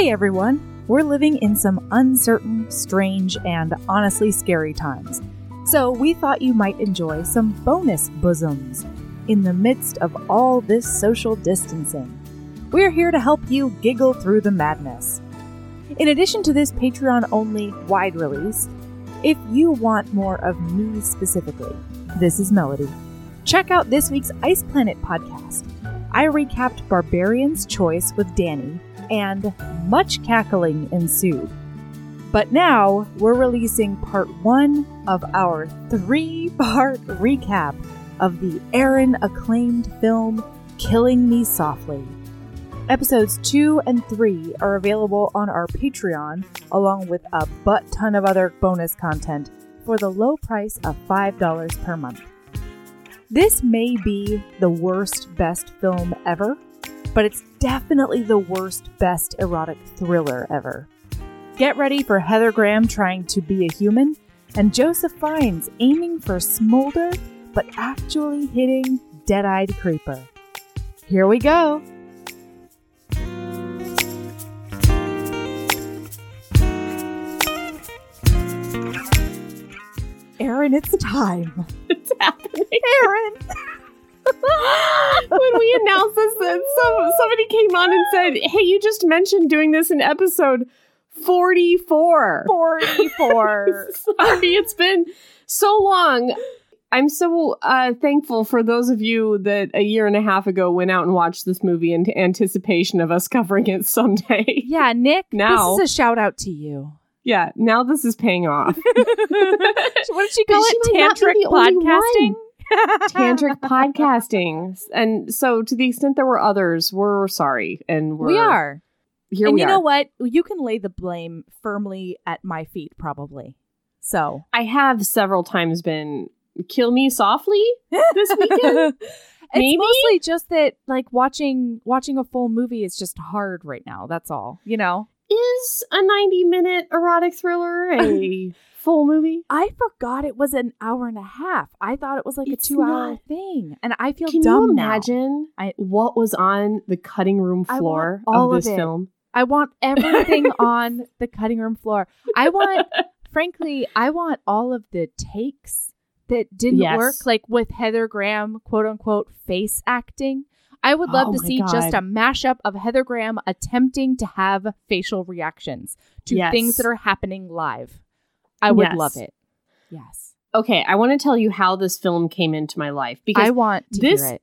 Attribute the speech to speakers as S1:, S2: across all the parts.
S1: Hey everyone! We're living in some uncertain, strange, and honestly scary times. So we thought you might enjoy some bonus bosoms in the midst of all this social distancing. We're here to help you giggle through the madness. In addition to this Patreon only wide release, if you want more of me specifically, this is Melody. Check out this week's Ice Planet podcast. I recapped Barbarian's Choice with Danny, and much cackling ensued. But now we're releasing part one of our three part recap of the Aaron acclaimed film Killing Me Softly. Episodes two and three are available on our Patreon, along with a butt ton of other bonus content for the low price of $5 per month. This may be the worst best film ever, but it's definitely the worst best erotic thriller ever. Get ready for Heather Graham trying to be a human, and Joseph Fiennes aiming for smolder, but actually hitting Dead Eyed Creeper. Here we go! Aaron, it's time.
S2: It's happening.
S1: Aaron!
S2: when we announced this, that some, somebody came on and said, "Hey, you just mentioned doing this in episode 44."
S1: 44.
S2: Sorry, it's been so long. I'm so uh, thankful for those of you that a year and a half ago went out and watched this movie in anticipation of us covering it someday.
S1: yeah, Nick,
S2: Now-
S1: this is a shout out to you.
S2: Yeah, now this is paying off.
S1: what did she call
S2: she
S1: it? Tantric podcasting?
S2: Tantric podcasting, and so to the extent there were others, we're sorry, and we're,
S1: We are.
S2: here.
S1: and
S2: we
S1: you
S2: are.
S1: know what? You can lay the blame firmly at my feet, probably. So.
S2: I have several times been kill me softly this weekend.
S1: it's mostly just that like watching watching a full movie is just hard right now. That's all. You know.
S2: Is a 90 minute erotic thriller a full movie?
S1: I forgot it was an hour and a half. I thought it was like
S2: It's
S1: a two hour thing, and I feel
S2: Can
S1: dumb
S2: you
S1: now.
S2: imagine
S1: I-
S2: what was on the cutting room floor
S1: all
S2: of
S1: of
S2: this
S1: it.
S2: film?
S1: I want everything on the cutting room floor. I want, frankly, I want all of the takes that didn't
S2: Yes.
S1: work, like with Heather Graham, quote unquote, face acting. I would love
S2: Oh
S1: to see just a mashup of Heather Graham attempting to have facial reactions to
S2: Yes.
S1: things that are happening live. I would
S2: Yes.
S1: love it. Yes.
S2: Okay, I want to tell you how this film came into my life because
S1: I want to
S2: this-
S1: hear it.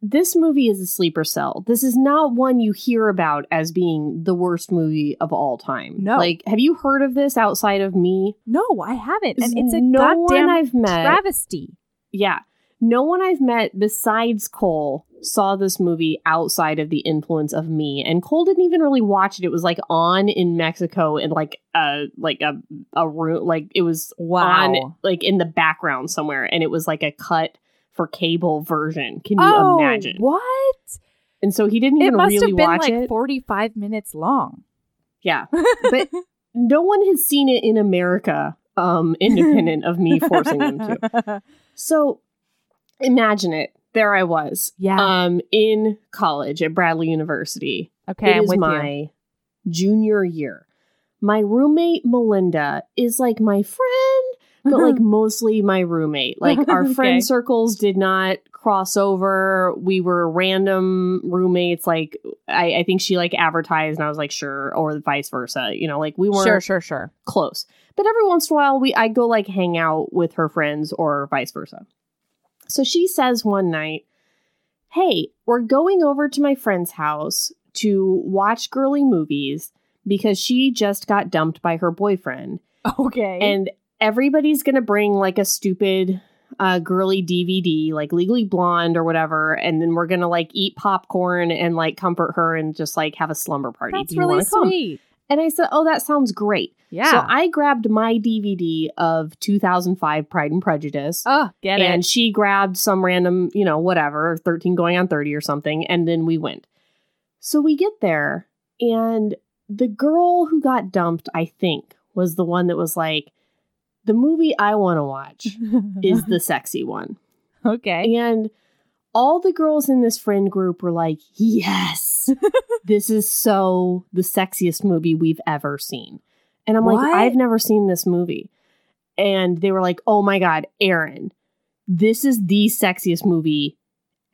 S2: this movie is a sleeper cell. This is not one you hear about as being the worst movie of all time.
S1: No.
S2: Like, have you heard of this outside of me?
S1: No, I haven't. And it's a
S2: no one
S1: goddamn
S2: I've met.
S1: travesty.
S2: yeah. No one I've met besides Cole saw this movie outside of the influence of me. And Cole didn't even really watch it. It was like on in Mexico in like a like a a room like it was
S1: Wow.
S2: on like in the background somewhere and it was like a cut for cable version. Can you
S1: oh,
S2: imagine?
S1: what?
S2: And so he didn't
S1: It
S2: even
S1: must
S2: really
S1: have been
S2: watch
S1: like
S2: it.
S1: 45 minutes long.
S2: Yeah. But no one has seen it in America, um, independent of me forcing them to. So imagine it. There I was.
S1: Yeah.
S2: Um, in college at Bradley University.
S1: okay,
S2: It
S1: I'm
S2: is
S1: with
S2: my
S1: you.
S2: junior year. My roommate Melinda is like my friend, but like mostly my roommate. Like our
S1: Okay.
S2: friend circles did not cross over. We were random roommates. Like I, I think she like advertised, and I was like, sure, or vice versa. You know, like we weren't
S1: Sure, sure, sure.
S2: close. But every once in a while, we I go like hang out with her friends or vice versa. So she says one night, "Hey, we're going over to my friend's house to watch girly movies because she just got dumped by her boyfriend,
S1: Okay.
S2: and everybody's gonna bring like a stupid." Uh, girly DVD, like Legally Blonde or whatever, and then we're gonna like eat popcorn and like comfort her and just like have a slumber party.
S1: That's really
S2: wanna come? And I said, "Oh, that sounds great."
S1: Yeah.
S2: So I grabbed my DVD of 2005 Pride and Prejudice.
S1: oh, get
S2: and
S1: it.
S2: she grabbed some random, you know, whatever, 13 going on 30 or something. And then we went. So we get there, and the girl who got dumped, I think, was the one that was like, the movie I want to watch is the sexy one.
S1: okay.
S2: And all the girls in this friend group were like, yes. this is so the sexiest movie we've ever seen. And I'm
S1: What?
S2: like, I've never seen this movie. And they were like, oh my God, Aaron, this is the sexiest movie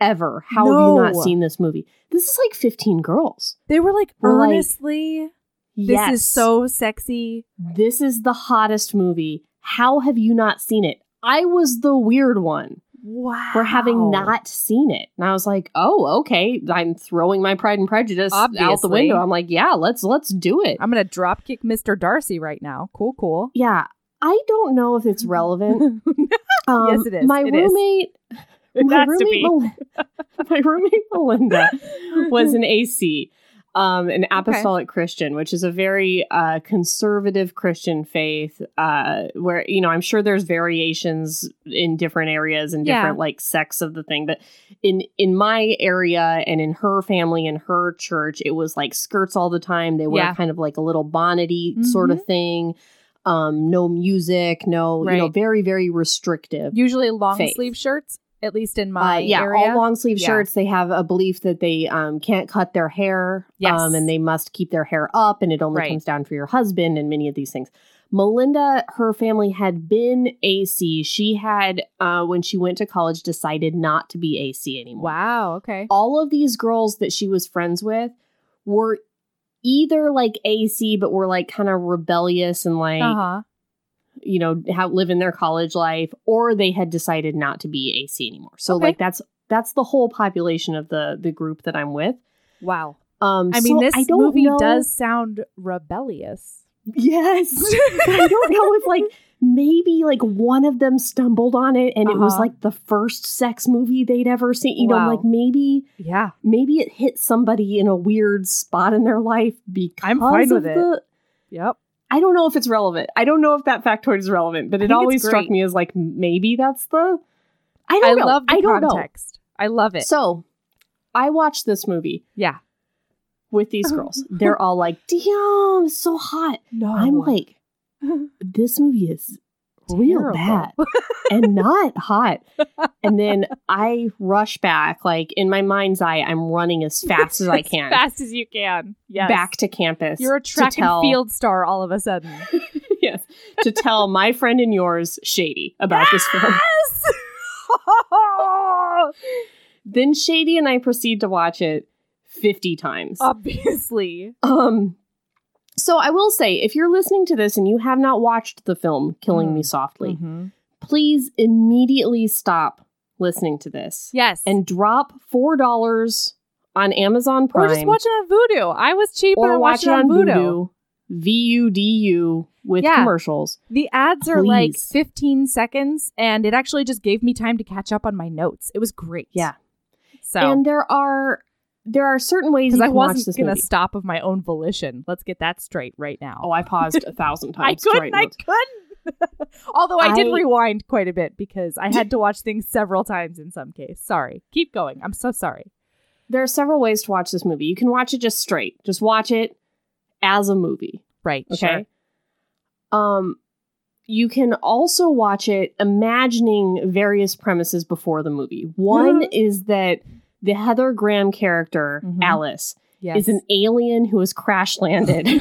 S2: ever. How have you not seen this movie? This is like 15 girls.
S1: They were like,
S2: We're like,
S1: this
S2: Yes.
S1: is so sexy.
S2: This is the hottest movie. How have you not seen it? I was the weird one
S1: Wow.
S2: for having not seen it. And I was like, "Oh, okay. I'm throwing my pride and prejudice out the window." I'm like, "Yeah, let's let's do it."
S1: I'm gonna drop kick Mr. Darcy right now. Cool, cool.
S2: yeah, I don't know if it's relevant. Um,
S1: Yes, it is.
S2: My
S1: It is.
S2: roommate,
S1: It
S2: my roommate. Mel- my roommate Melinda was an AC, um, an apostolic Christian, which is a very uh, conservative Christian faith. Uh, where you know, I'm sure there's variations in different areas and
S1: Yeah.
S2: different like sects of the thing, but in in my area and in her family and her church, it was like skirts all the time. They wear
S1: Yeah.
S2: kind of like a little bonnety sort of thing. Um, no music, no, you know, very very restrictive.
S1: Usually long
S2: Faith.
S1: sleeve shirts, at least in
S2: Uh,
S1: my
S2: yeah,
S1: area.
S2: all long sleeve
S1: Yeah.
S2: shirts. They have a belief that they um, can't cut their hair,
S1: Yes.
S2: um, and they must keep their hair up, and it only
S1: Right.
S2: comes down for your husband, and many of these things. Melinda, her family had been AC. She had, uh, when she went to college, decided not to be AC anymore.
S1: wow. Okay.
S2: All of these girls that she was friends with were either like AC, but were like kind of rebellious and like
S1: Uh huh.
S2: You know how live in their college life or they had decided not to be AC anymore. So
S1: Okay.
S2: like that's that's the whole population of the the group that I'm with.
S1: Wow.
S2: Um
S1: I mean,
S2: so
S1: this
S2: I
S1: movie
S2: know-
S1: does sound rebellious.
S2: Yes. I don't know if like maybe like one of them stumbled on it and it was
S1: Uh-huh.
S2: like the first sex movie they'd ever seen. You know, like maybe
S1: Yeah.
S2: maybe it hit somebody in a weird spot in their life because
S1: I'm fine
S2: of
S1: with it.
S2: the
S1: Yep.
S2: I don't know if it's relevant. I don't know if that factoid is relevant, but it always struck me as like maybe that's the I
S1: I
S2: don't know.
S1: love the
S2: I don't know.
S1: context. I love it.
S2: So I watched this movie
S1: yeah.
S2: with these girls. They're all like, damn, it's so hot.
S1: No.
S2: I'm like, this movie is real bad and not hot. And then I rush back, like in my mind's eye, I'm running as fast as I can
S1: As fast as you can. Yes.
S2: back to campus.
S1: You're a track and field star all of a sudden.
S2: yes, to tell my friend and yours, Shady, about this film.
S1: Yes!
S2: Then Shady and I proceed to watch it 50 times.
S1: Obviously.
S2: Um, so I will say, if you're listening to this and you have not watched the film Killing Me
S1: Mm.
S2: Softly,
S1: Mhm.
S2: please immediately stop listening to this
S1: Yes.
S2: and drop four dollars on Amazon Prime
S1: or just watch it on Vudu. I was cheap
S2: or
S1: and I
S2: watch
S1: watched
S2: it on Vudu. V U D U with
S1: Yeah.
S2: commercials.
S1: The ads are like 15 seconds, and it actually just gave me time to catch up on my notes. It was great.
S2: Yeah.
S1: So,
S2: And there are there are certain ways you
S1: I wasn't going to stop of my own volition. Let's get that straight right now.
S2: Oh, I paused a thousand times. to
S1: couldn't. I
S2: notes.
S1: couldn't. Although I, did rewind quite a bit because I had to watch things several times in some case. Sorry. Keep going. I'm so sorry.
S2: There are several ways to watch this movie. You can watch it just straight. Just watch it as a movie.
S1: Right.
S2: Okay. Um, you can also watch it imagining various premises before the movie. One is that the Heather Graham character,
S1: Mhm.
S2: Alice,
S1: Yes.
S2: is an alien who has crash landed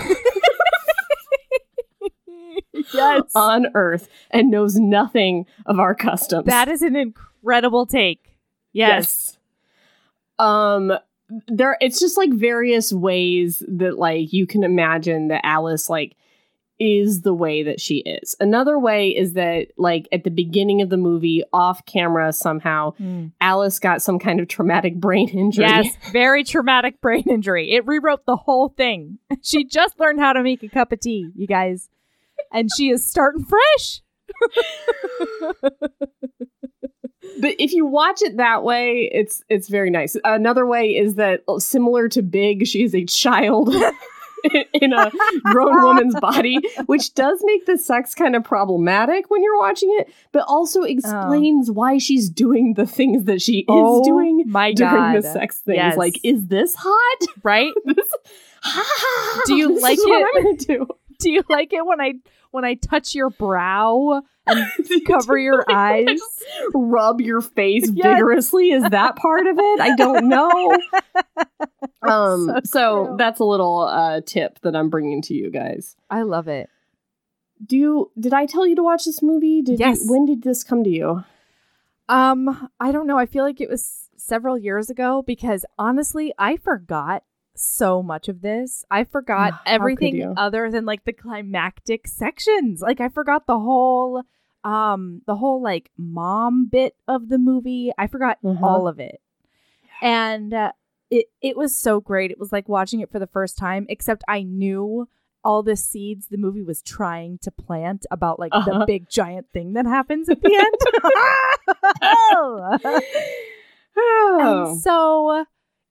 S1: yes.
S2: on Earth and knows nothing of our customs.
S1: that is an incredible take. Yes.
S2: Um there it's just like various ways that like you can imagine that Alice like is the way that she is. Another way is that like at the beginning of the movie off camera somehow
S1: Mm.
S2: Alice got some kind of traumatic brain injury.
S1: Yes, very traumatic brain injury. It rewrote the whole thing. She just learned how to make a cup of tea, you guys. And she is starting fresh.
S2: But if you watch it that way, it's it's very nice. Another way is that uh, similar to Big, she is a child in a grown woman's body, which does make the sex kind of problematic when you're watching it, but also oh. explains why she's doing the things that she is
S1: Oh
S2: doing
S1: my
S2: during
S1: God.
S2: the sex things.
S1: Yes.
S2: Like, is this hot?
S1: Right?
S2: This-
S1: Do you
S2: This
S1: like
S2: is what
S1: it?
S2: I'm gonna do.
S1: Do you like it when I when I touch your brow and cover your eyes?
S2: Rub your face
S1: Yes.
S2: vigorously. Is that part of it? I don't know. Um,
S1: So
S2: so that's a little uh, tip that I'm bringing to you guys.
S1: I love it.
S2: Do you? Did I tell you to watch this movie? Did
S1: Yes.
S2: You, when did this come to you?
S1: Um, I don't know. I feel like it was several years ago because honestly, I forgot so much of this. I forgot everything other than like the climactic sections. Like I forgot the whole um the whole like mom bit of the movie. I forgot
S2: Uh-huh.
S1: all of it. And uh, it it was so great. It was like watching it for the first time except I knew all the seeds the movie was trying to plant about like
S2: Uh-huh.
S1: the big giant thing that happens at the end.
S2: Oh.
S1: And so,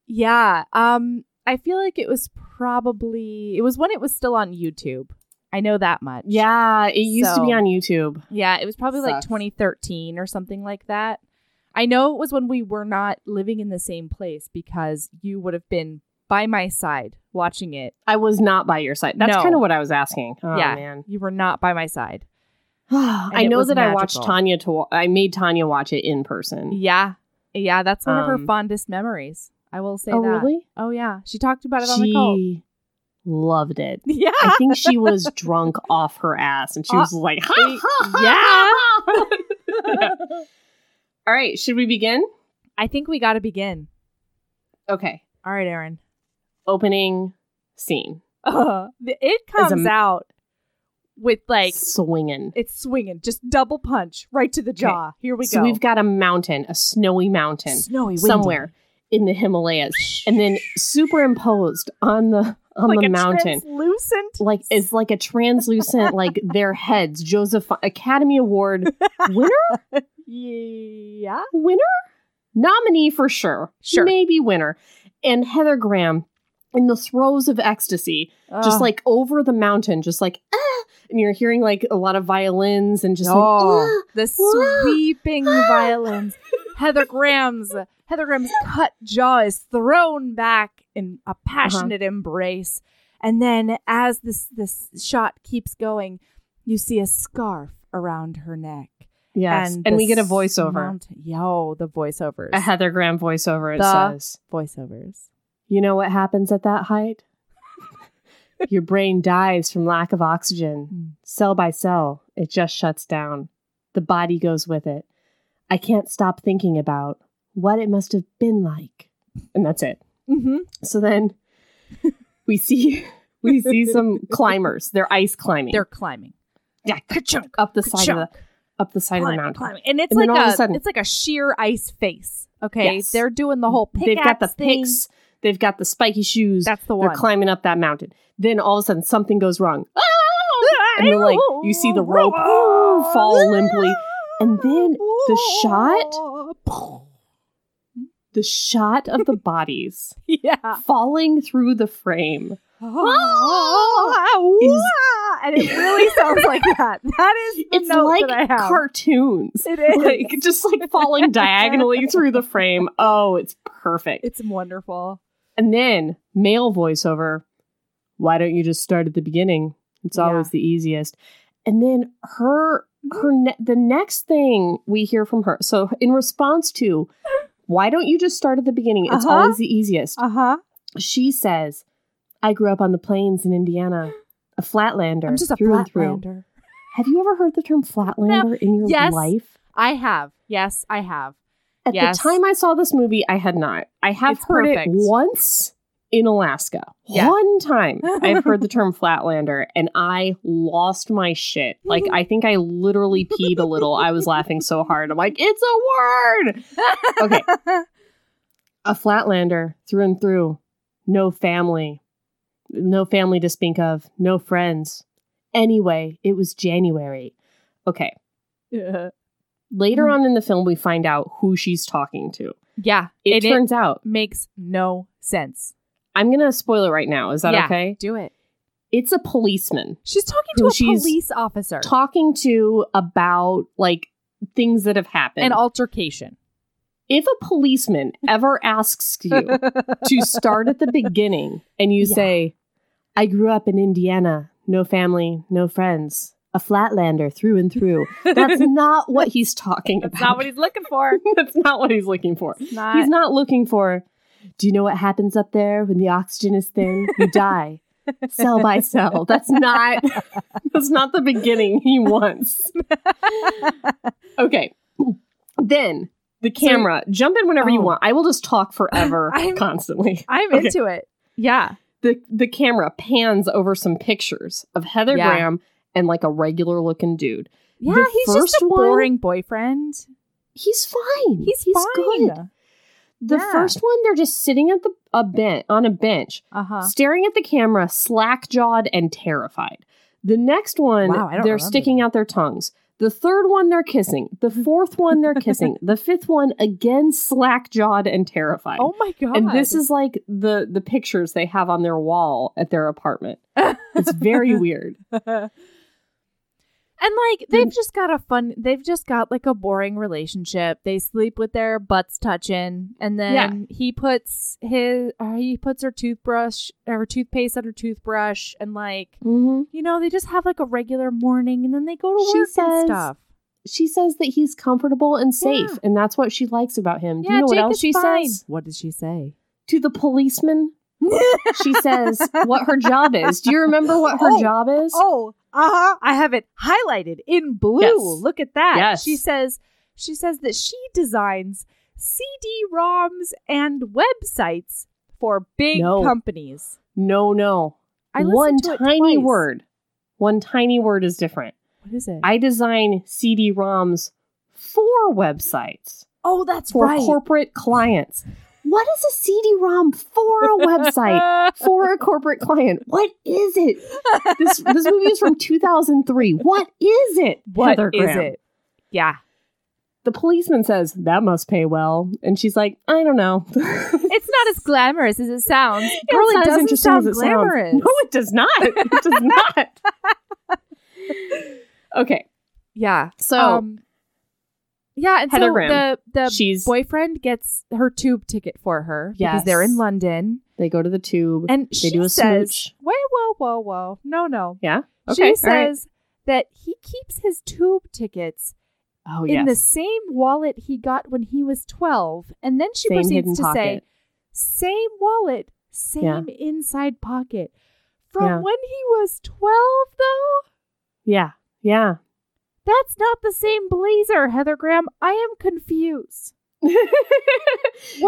S1: yeah, um, I feel like it was probably it was when it was still on YouTube. I know that much.
S2: yeah, it used to be on YouTube.
S1: yeah, it was probably like 2013 or something like that. I know it was when we were not living in the same place because you would have been by my side watching it.
S2: I was not by your side. That's
S1: No.
S2: kind of what I was asking. Oh
S1: yeah,
S2: man.
S1: you were not by my side.
S2: I know
S1: was
S2: that I watched. Tanya to. Wa- I made Tanya watch it in person.
S1: Yeah, yeah, that's one of her
S2: Um,
S1: fondest memories. I will say
S2: oh
S1: that.
S2: really?
S1: Oh yeah, she talked about it on the call.
S2: Loved it.
S1: Yeah,
S2: I think she was drunk off her ass, and she
S1: Uh,
S2: was like, ha, ha, ha, ha. All right, should we begin?
S1: I think we got to begin.
S2: Okay.
S1: All right, Aaron.
S2: Opening scene.
S1: Uh, it
S2: As a
S1: comes out with like
S2: swinging.
S1: it's swinging, just double punch right to the jaw. Here we
S2: so
S1: go.
S2: we've got a mountain, a snowy mountain
S1: snowy windy.
S2: somewhere in the Himalayas, and then superimposed on the on
S1: like
S2: the
S1: a
S2: mountain,
S1: translucent.
S2: like it's like a translucent, like their heads. Joseph Academy Award winner,
S1: yeah.
S2: winner, nominee for sure,
S1: Sure.
S2: maybe winner, and Heather Graham in the throes of ecstasy, just like over the mountain, just like ah, and you're hearing like a lot of violins and just
S1: oh,
S2: like ah.
S1: the sweeping violins. Heather Graham's Heather Graham's cut jaw is thrown back in a passionate embrace, and then as this this shot keeps going, you see a scarf around her neck.
S2: yes, and,
S1: the
S2: we get a voiceover.
S1: mountain- Yo, the voiceovers.
S2: a Heather Graham voiceover. It
S1: The-
S2: says,
S1: voiceovers.
S2: "You know what happens at that height? Your brain dies from lack of oxygen.
S1: Hmm.
S2: Cell by cell, it just shuts down. The body goes with it. I can't stop thinking about what it must have been like." And that's it.
S1: Mm-hmm.
S2: So then we see we see some climbers. They're ice climbing.
S1: They're climbing.
S2: yeah,
S1: Ka-chunk,
S2: up the side of the up the side of the mountain.
S1: climbing. and it's
S2: And
S1: like a,
S2: a sudden-
S1: it's like a sheer ice face. Okay,
S2: Yes.
S1: they're doing the whole pickaxe
S2: They've got the
S1: thing.
S2: picks. They've got the spiky shoes.
S1: That's the one.
S2: They're climbing up that mountain. Then all of a sudden something goes wrong. And then like you see the rope fall limply. And then the shot the shot of the bodies
S1: yeah,
S2: falling through the frame. Oh, is-
S1: and it really sounds like that. That is the
S2: It's
S1: note
S2: like
S1: that I have.
S2: cartoons.
S1: It is.
S2: Like just like falling diagonally through the frame. Oh, it's perfect.
S1: It's wonderful.
S2: And then male voiceover. Why don't you just start at the beginning? It's
S1: Yeah.
S2: always the easiest. And then her mm-hmm. her ne- the next thing we hear from her. So in response to why don't you just start at the beginning? It's
S1: Uh-huh.
S2: always the easiest.
S1: Uh huh.
S2: She says, "I grew up on the plains in Indiana, a flatlander
S1: I'm just a
S2: through and through."
S1: flatlander.
S2: Have you ever heard the term flatlander in your
S1: Yes.
S2: life?
S1: I have. Yes, I have.
S2: At
S1: Yes.
S2: the time I saw this movie, I had not. I have
S1: It's
S2: heard
S1: perfect.
S2: it once in Alaska.
S1: Yeah.
S2: One time I've heard the term flatlander and I lost my shit. Like I think I literally peed a little. I was laughing so hard. I'm like, it's a word. Okay. A flatlander through and through. No family. No family to speak of. No friends. Anyway, it was January. Okay.
S1: yeah.
S2: Later on in the film, we find out who she's talking to.
S1: Yeah.
S2: It turns out,
S1: makes no sense.
S2: I'm going to spoil it right now. Is that
S1: Yeah.
S2: okay?
S1: Do it.
S2: It's a policeman
S1: She's talking to a police officer.
S2: talking to about like things that have happened.
S1: An altercation.
S2: if a policeman ever asks you to start at the beginning and you
S1: Yeah.
S2: say, I grew up in Indiana, no family, no friends. A flatlander through and through. That's not what he's talking about.
S1: That's not what he's looking for.
S2: That's not what he's looking for.
S1: Not.
S2: He's not looking for. Do you know what happens up there when the oxygen is thin? You die, cell by cell. That's not. That's not the beginning he wants. Okay, then the camera. jump in whenever you
S1: Oh.
S2: want. I will just talk forever,
S1: I'm-
S2: constantly.
S1: I'm
S2: Okay.
S1: into it. Yeah.
S2: the The camera pans over some pictures of Heather
S1: Yeah.
S2: Graham and like a regular looking dude.
S1: Yeah,
S2: The
S1: he's just a
S2: one-
S1: boring boyfriend.
S2: He's fine.
S1: He's,
S2: good.
S1: fine.
S2: The
S1: Yeah.
S2: first one, they're just sitting at the a bench on a bench,
S1: Uh huh.
S2: staring at the camera, slack jawed and terrified. The next one,
S1: Wow,
S2: they're sticking
S1: that.
S2: out their tongues. The third one, they're kissing. The fourth one, they're kissing. The fifth one, again, slack jawed and terrified.
S1: Oh my god.
S2: and this is like the the pictures they have on their wall at their apartment. It's very weird.
S1: And like they've just got a fun they've just got like a boring relationship. They sleep with their butts touching and then he puts his uh, he puts her toothbrush or toothpaste on her toothbrush and like
S2: hmm
S1: you know, they just have like a regular morning and then they go to
S2: She
S1: work
S2: says-
S1: and stuff.
S2: She says that he's comfortable and safe,
S1: Yeah.
S2: and that's what she likes about him. Do
S1: yeah,
S2: you know what
S1: Jake
S2: else
S1: is
S2: she
S1: fine.
S2: says
S1: What does she say?
S2: to the policeman? she says what her job is. Do you remember what her
S1: Oh.
S2: job is?
S1: Oh, uh-huh. I have it highlighted in blue.
S2: Yes.
S1: Look at that.
S2: Yes.
S1: She says she says that she designs CD-ROMs and websites for big
S2: No.
S1: companies.
S2: No, no.
S1: I
S2: One tiny word. One tiny word is different.
S1: What is it?
S2: I design CD-ROMs for websites
S1: oh, that's
S2: for
S1: right.
S2: corporate clients. What is a CD-ROM for a website for a corporate client? What is it? This this movie is from 2003. What is it?
S1: What is it? Yeah.
S2: The policeman says that must pay well, and she's like, I don't know.
S1: It's not as glamorous as it sounds.
S2: It's
S1: Girl, it
S2: as
S1: doesn't
S2: interesting
S1: sound
S2: as it sounds.
S1: glamorous.
S2: No, it does not. It does not. okay,
S1: Yeah.
S2: so
S1: um, yeah, and
S2: Heather
S1: so the the
S2: she's
S1: boyfriend gets her tube ticket for her because they're in London,
S2: they go to the tube.
S1: and
S2: They
S1: she
S2: do a
S1: says,
S2: smooch.
S1: "Whoa, whoa, whoa, whoa! No, no."
S2: yeah. Okay.
S1: she
S2: all right.
S1: says that he keeps his tube tickets
S2: Oh
S1: in
S2: yes.
S1: the same wallet he got when he was twelve, and then she
S2: Same hidden
S1: proceeds to say,
S2: pocket.
S1: "Same wallet, same inside pocket." From
S2: Yeah.
S1: when he was twelve, though.
S2: Yeah. Yeah.
S1: That's not the same blazer, Heather Graham. I am confused.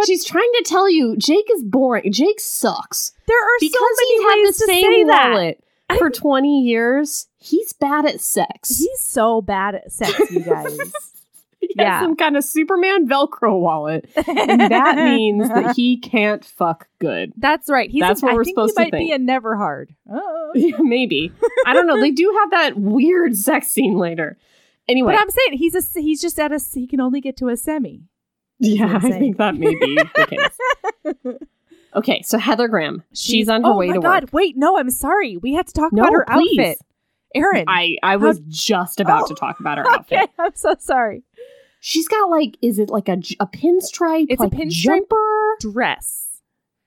S2: She's trying to tell you Jake is boring. Jake sucks
S1: There are
S2: because
S1: so many
S2: he's had the
S1: ways to say
S2: same
S1: that.
S2: wallet for 20 years. He's bad at sex.
S1: He's so bad at sex, you guys.
S2: He has
S1: Yeah.
S2: some kind of Superman Velcro wallet, and that means that he can't fuck good.
S1: That's right. He's
S2: That's
S1: a,
S2: what
S1: I
S2: we're
S1: think
S2: supposed to
S1: he might be a never hard. Oh.
S2: Yeah, Maybe I don't know. They do have that weird sex scene later. Anyway,
S1: But I'm saying he's a he's just at a he can only get to a semi.
S2: yeah, I think that may be the case. Okay, so Heather Graham, she's, on her
S1: oh
S2: way to
S1: God,
S2: work.
S1: Wait, no, I'm sorry. We had to talk
S2: No,
S1: about her
S2: please.
S1: outfit. Aaron.
S2: I I was just about to
S1: Oh,
S2: talk about her outfit.
S1: okay, I'm so sorry.
S2: She's got like, is it like a a pinstripe?
S1: It's a
S2: like,
S1: pinstripe
S2: jumper.
S1: Dress.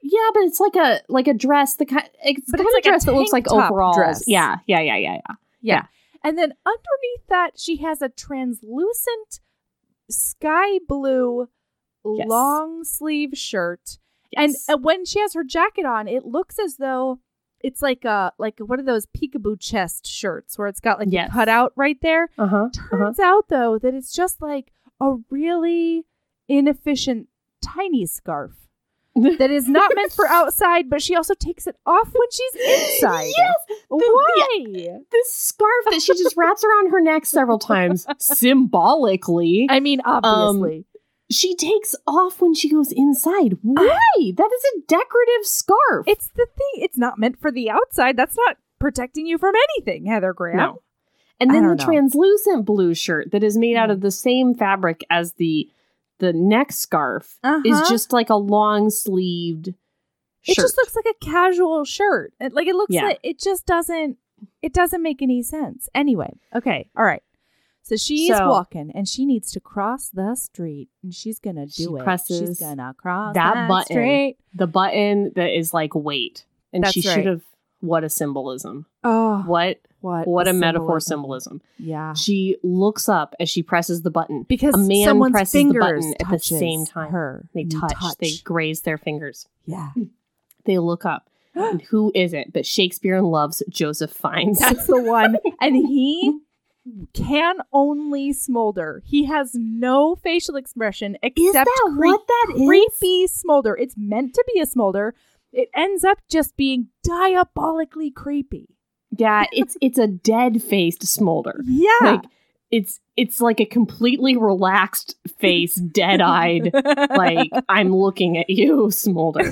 S2: Yeah, but it's like a like a dress. The kind, it's
S1: But
S2: the
S1: it's
S2: kind
S1: like
S2: of
S1: a
S2: dress that looks like overalls.
S1: dress.
S2: Yeah, yeah, yeah, yeah, yeah. Yeah.
S1: And then underneath that, she has a translucent sky blue
S2: Yes.
S1: long sleeve shirt.
S2: Yes.
S1: And uh, when she has her jacket on, it looks as though it's like a like one of those peekaboo chest shirts where it's got like
S2: Yes.
S1: a cutout right there.
S2: uh huh. Uh-huh.
S1: Turns out though that it's just like a really inefficient tiny scarf that is not meant for outside, but she also takes it off when she's inside.
S2: Yes,
S1: Why?
S2: this scarf that she just wraps around her neck several times, symbolically.
S1: I mean,
S2: Um,
S1: obviously.
S2: she takes off when she goes inside. Why? That is a decorative scarf.
S1: It's the thing. It's not meant for the outside. That's not protecting you from anything, Heather Graham.
S2: No. And then the
S1: know.
S2: translucent blue shirt that is made out of the same fabric as the the neck scarf is
S1: Uh-huh.
S2: just like a long sleeved
S1: It just looks like a casual shirt. It- Like it looks
S2: Yeah.
S1: like it just doesn't. It doesn't make any sense. Anyway, okay, all right. So she's
S2: So-
S1: walking and she needs to cross the street and she's gonna do
S2: She
S1: it.
S2: presses
S1: she's gonna cross
S2: that
S1: that,
S2: button.
S1: street.
S2: the button that is like wait. And
S1: That's
S2: she
S1: right.
S2: should have what a symbolism.
S1: Oh,
S2: What
S1: what?
S2: what a
S1: a
S2: metaphor
S1: symbolism. Yeah.
S2: She looks up as she presses the button.
S1: Because
S2: A man presses the button at the same time.
S1: Her.
S2: They
S1: You
S2: touch, they graze their fingers.
S1: Yeah.
S2: They look up. and who is it? But Shakespeare loves Joseph Fiennes.
S1: That's the one. And he can only smolder. He has no facial expression except
S2: is that
S1: creep-
S2: what that is?
S1: creepy smolder. It's meant to be a smolder. It ends up just being diabolically creepy.
S2: Yeah, it's it's a dead faced smolder.
S1: Yeah.
S2: Like it's it's like a completely relaxed face, dead eyed, like I'm looking at you, smolder.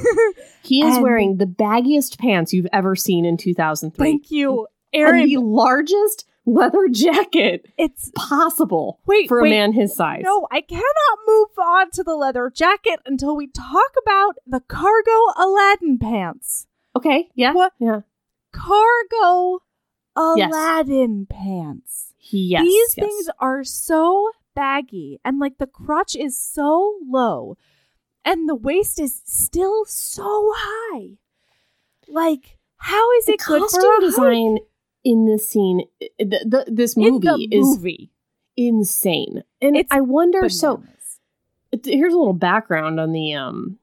S2: He is
S1: And-
S2: wearing the baggiest pants you've ever seen in 2003.
S1: Thank you,
S2: and
S1: Aaron.
S2: the largest leather jacket
S1: it's
S2: possible
S1: Wait,
S2: for
S1: wait.
S2: a man his size.
S1: no, I cannot move on to the leather jacket until we talk about the cargo Aladdin pants.
S2: Okay, yeah.
S1: What?
S2: Yeah.
S1: Cargo
S2: Yes.
S1: Aladdin pants.
S2: Yes.
S1: These
S2: yes.
S1: things are so baggy and like the crotch is so low and the waist is still so high. Like how is
S2: the
S1: it good
S2: costume
S1: for a
S2: design in this scene the, the, this movie is
S1: movie.
S2: insane. And
S1: It's
S2: I wonder so
S1: Bananas.
S2: it- here's a little background on the um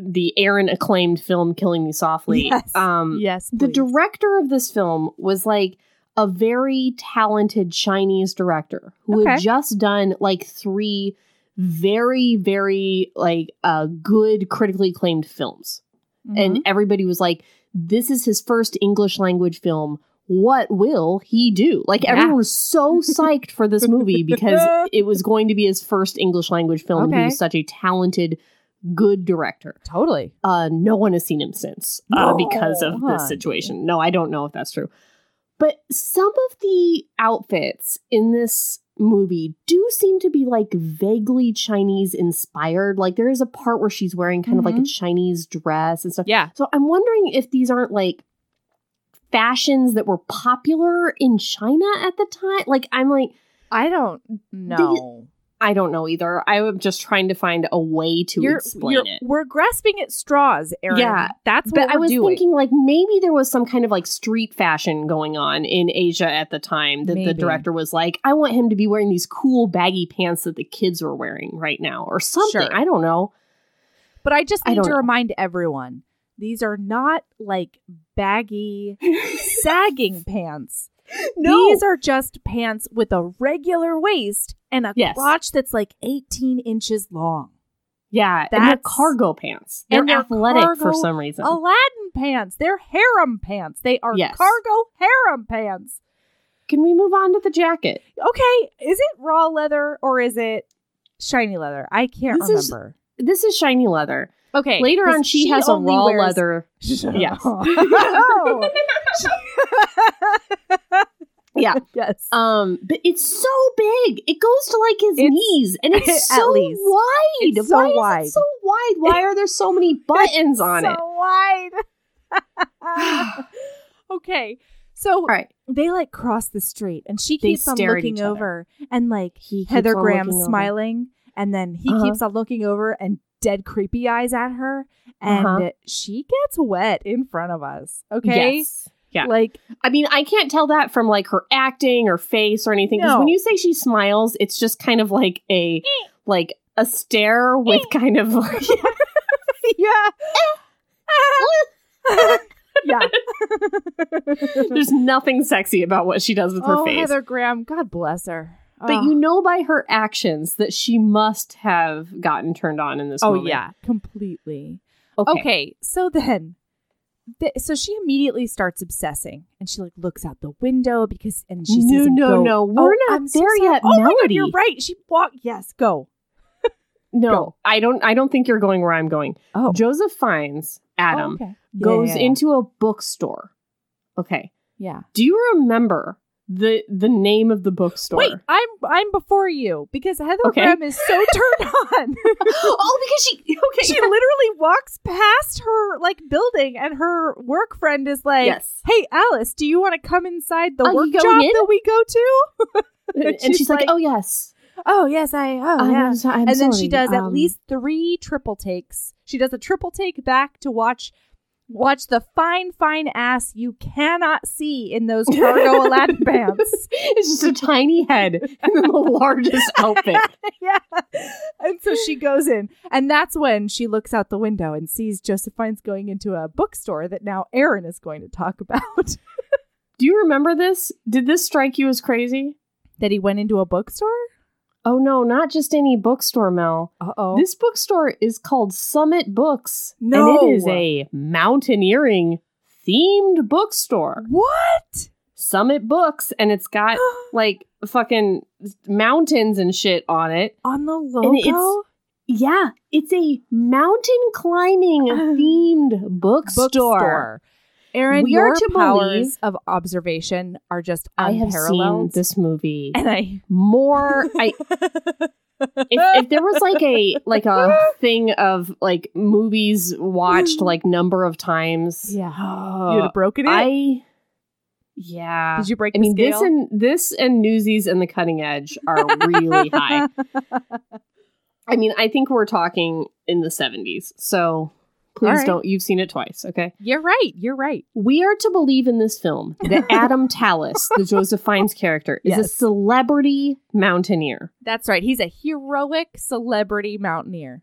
S2: the Aaron acclaimed film Killing Me Softly.
S1: Yes.
S2: Um
S1: yes,
S2: the director of this film was like a very talented Chinese director who had just done like three very very like uh good critically acclaimed films.
S1: Mhm.
S2: And everybody was like this is his first English language film. What will he do? Like
S1: Yeah.
S2: everyone was so psyched for this movie because it was going to be his first English language film. and He was such a talented, good director.
S1: totally.
S2: Uh, no one has seen him since uh, because of
S1: honey.
S2: this situation. No, I don't know if that's true. But some of the outfits in this movie do seem to be like vaguely Chinese inspired. Like there is a part where she's wearing kind of like a
S1: Mhm.
S2: Chinese dress and stuff.
S1: Yeah.
S2: So I'm wondering if these aren't like fashions that were popular in China at the time. Like I'm like
S1: I don't know.
S2: I don't know either. I'm just trying to find a way to
S1: You're,
S2: explain
S1: you're-
S2: it.
S1: We're grasping at straws, Aaron.
S2: Yeah,
S1: That's
S2: But
S1: what
S2: I was
S1: doing.
S2: thinking like maybe there was some kind of like street fashion going on in Asia at the time that the director was like, I want him to be wearing these cool baggy pants that the kids are wearing right now or something.
S1: Sure.
S2: I don't know.
S1: But I just
S2: I
S1: need
S2: don't
S1: to
S2: know.
S1: remind everyone these are not like baggy, sagging pants. No. These are just pants with a regular waist and a
S2: Yes.
S1: crotch that's like 18 inches long.
S2: yeah, and they're cargo pants. They're
S1: they're
S2: athletic for some reason.
S1: Aladdin pants. They're harem pants. They are
S2: Yes.
S1: cargo harem pants.
S2: Can we move on to the jacket?
S1: Okay, is it raw leather or is it shiny leather? I can't
S2: This is-
S1: remember.
S2: This is shiny leather.
S1: Okay,
S2: Later on, she, has a raw
S1: wears-
S2: leather. Yes.
S1: Oh.
S2: Yeah.
S1: yes.
S2: Um, but it's so big. It goes to like his
S1: It's-
S2: knees, and it's
S1: at
S2: so
S1: least.
S2: wide.
S1: It's so
S2: Why
S1: wide.
S2: is it so wide? Why are there so many buttons on
S1: so
S2: it?
S1: wide. okay. So
S2: All right.
S1: they like cross the street and she
S2: They
S1: keeps on looking
S2: each other.
S1: over and like
S2: He
S1: Heather Graham
S2: looking over.
S1: smiling and then he
S2: Uh-huh.
S1: keeps on looking over and dead creepy eyes at her and
S2: Uh-huh.
S1: she gets wet in front of us. Okay?
S2: Yes. Yeah.
S1: Like
S2: I mean, I can't tell that from like her acting or face or anything. Because
S1: No.
S2: when you say she smiles, it's just kind of like a like a stare with kind of like
S1: yeah. yeah.
S2: there's nothing sexy about what she does with her
S1: oh,
S2: face.
S1: Heather Graham, God bless her.
S2: But
S1: Oh.
S2: you know by her actions that she must have gotten turned on in this
S1: Oh
S2: moment.
S1: yeah, completely.
S2: Okay.
S1: Okay, so then, th- so she immediately starts obsessing, and she like looks out the window because, and she
S2: No,
S1: sees
S2: no,
S1: go-
S2: no,
S1: Oh,
S2: we're not
S1: I'm
S2: there
S1: sorry.
S2: yet,
S1: Oh my God, you're right. She walk. Yes, go.
S2: No,
S1: Go.
S2: I don't I don't think you're going where I'm going.
S1: Oh,
S2: Joseph Fiennes Adam
S1: Oh, okay. Yeah,
S2: goes
S1: yeah, yeah.
S2: into a bookstore. Okay.
S1: Yeah.
S2: Do you remember the the name of the bookstore?
S1: Wait, I'm I'm before you because Heather
S2: Okay.
S1: Graham is so turned on.
S2: oh, because she okay.
S1: she literally walks past her like building, and her work friend is like,
S2: yes.
S1: "Hey, Alice, do you want to come inside the
S2: Are
S1: workshop
S2: going in?
S1: that we go to?"
S2: And, and
S1: she's
S2: she's, like,
S1: like,
S2: "Oh yes."
S1: Oh yes, I. Oh
S2: I'm
S1: yeah.
S2: I'm
S1: and then she does at
S2: Um,
S1: least three triple takes. She does a triple take back to watch Watch the fine, fine ass you cannot see in those cargo Aladdin pants.
S2: It's just a tiny head and then the largest outfit.
S1: yeah. And so she goes in, and that's when she looks out the window and sees Joseph Fiennes going into a bookstore that now Aaron is going to talk about.
S2: Do you remember this? Did this strike you as crazy?
S1: that he went into a bookstore?
S2: Oh no, not just any bookstore, Mel.
S1: Uh oh.
S2: This bookstore is called Summit Books.
S1: No.
S2: And it is a mountaineering themed bookstore.
S1: What?
S2: Summit Books, and it's got like fucking mountains and shit on it.
S1: On the logo?
S2: And it's yeah, it's a mountain climbing themed bookstore.
S1: bookstore. Aaron,
S2: We are
S1: your
S2: to
S1: powers of observation are just
S2: I have seen this movie
S1: and I
S2: more. I if, if there was like a like a thing of like movies watched like number of times.
S1: Yeah.
S2: uh,
S1: You'd have broken it?
S2: I yeah.
S1: Did you break
S2: I mean, this and this and Newsies and the Cutting Edge are really high. I mean, I think we're talking in the seventies. So please
S1: right.
S2: don't. You've seen it twice, okay?
S1: You're right. You're right.
S2: We are to believe in this film that Adam Tallis, the Joseph Fiennes character, is a celebrity mountaineer.
S1: That's right. He's a heroic celebrity mountaineer.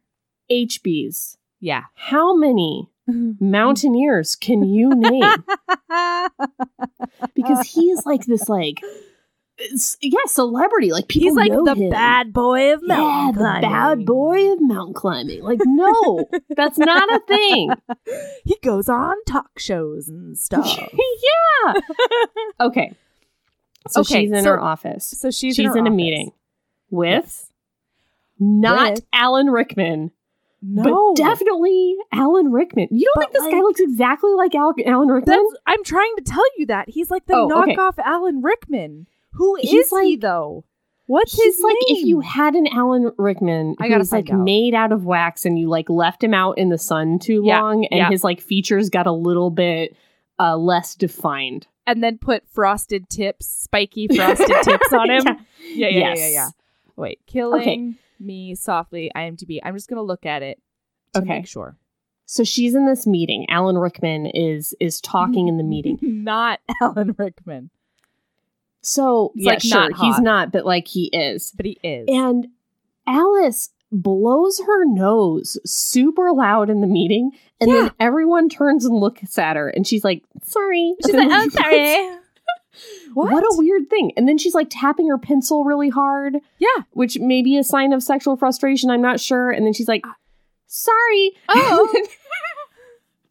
S2: HBs.
S1: Yeah.
S2: How many mountaineers can you name? Because he is like this, like, yeah, celebrity. Like people
S1: He's like the
S2: him.
S1: bad boy of mountain
S2: yeah,
S1: mountain
S2: the
S1: climbing.
S2: bad boy of mountain climbing. Like, no, that's not a thing.
S1: He goes on talk shows and stuff.
S2: yeah. Okay. So
S1: Okay,
S2: she's in
S1: so-
S2: her office.
S1: so she's,
S2: She's,
S1: in,
S2: in, a meeting with
S1: Yes.
S2: not
S1: With-
S2: Alan Rickman,
S1: No,
S2: but definitely Alan Rickman. You don't
S1: But
S2: think this guy looks exactly like Al- Alan Rickman?
S1: I'm trying to tell you that he's like the
S2: Oh, okay.
S1: knockoff Alan Rickman. Who is
S2: He's
S1: he though? What's his
S2: like
S1: name?
S2: if you had an Alan Rickman
S1: I
S2: who
S1: gotta
S2: like
S1: out.
S2: made out of wax and you like left him out in the sun too
S1: Yeah,
S2: long and
S1: yeah.
S2: his like features got a little bit uh less defined.
S1: and then put frosted tips, spiky frosted tips on him.
S2: Yeah.
S1: Yeah, yeah, yeah,
S2: Yes.
S1: yeah, yeah. Wait, killing me softly. IMDb. I'm just gonna look at it to
S2: Okay.
S1: make sure.
S2: So she's in this meeting. Alan Rickman is is talking in the meeting.
S1: Not Alan Rickman,
S2: So yeah,
S1: like,
S2: sure,
S1: not
S2: he's not, but like he is.
S1: but he is.
S2: And Alice blows her nose super loud in the meeting, and
S1: Yeah.
S2: then everyone turns and looks at her, and she's like, "Sorry."
S1: She's like, "I'm oh, sorry." What?
S2: What a weird thing. And then she's like tapping her pencil really hard,
S1: yeah.
S2: which may be a sign of sexual frustration. I'm not sure. And then she's like, uh, "Sorry."
S1: Oh.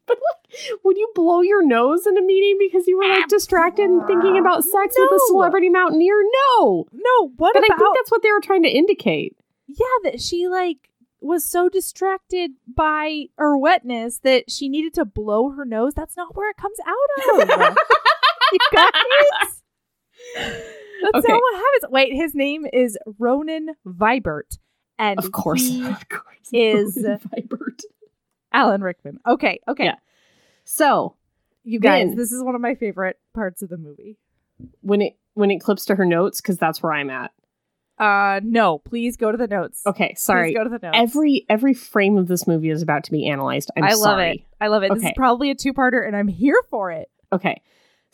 S2: but like, would you blow your nose in a meeting because you were like distracted and thinking about sex with a celebrity mountaineer? No.
S1: No. What about
S2: But
S1: about?
S2: I think that's what they were trying to indicate.
S1: yeah, that she like was so distracted by her wetness that she needed to blow her nose. That's not where it comes out of. you guys. That's
S2: Okay.
S1: not what happens. Wait, his name is Ronan Vibert, and
S2: Of course.
S1: he-
S2: of course.
S1: is-
S2: Vibert.
S1: Alan Rickman. Okay, okay,
S2: Yeah. So
S1: you guys,
S2: Then-
S1: this is one of my favorite parts of the movie.
S2: when it when it clips to her notes, because that's where I'm at.
S1: Uh, no, please go to the notes.
S2: Okay,
S1: Please
S2: sorry.
S1: go to the notes.
S2: Every every frame of this movie is about to be analyzed. I'm
S1: I love
S2: sorry.
S1: it. I love it. This is probably a two-parter, and I'm here for it.
S2: Okay.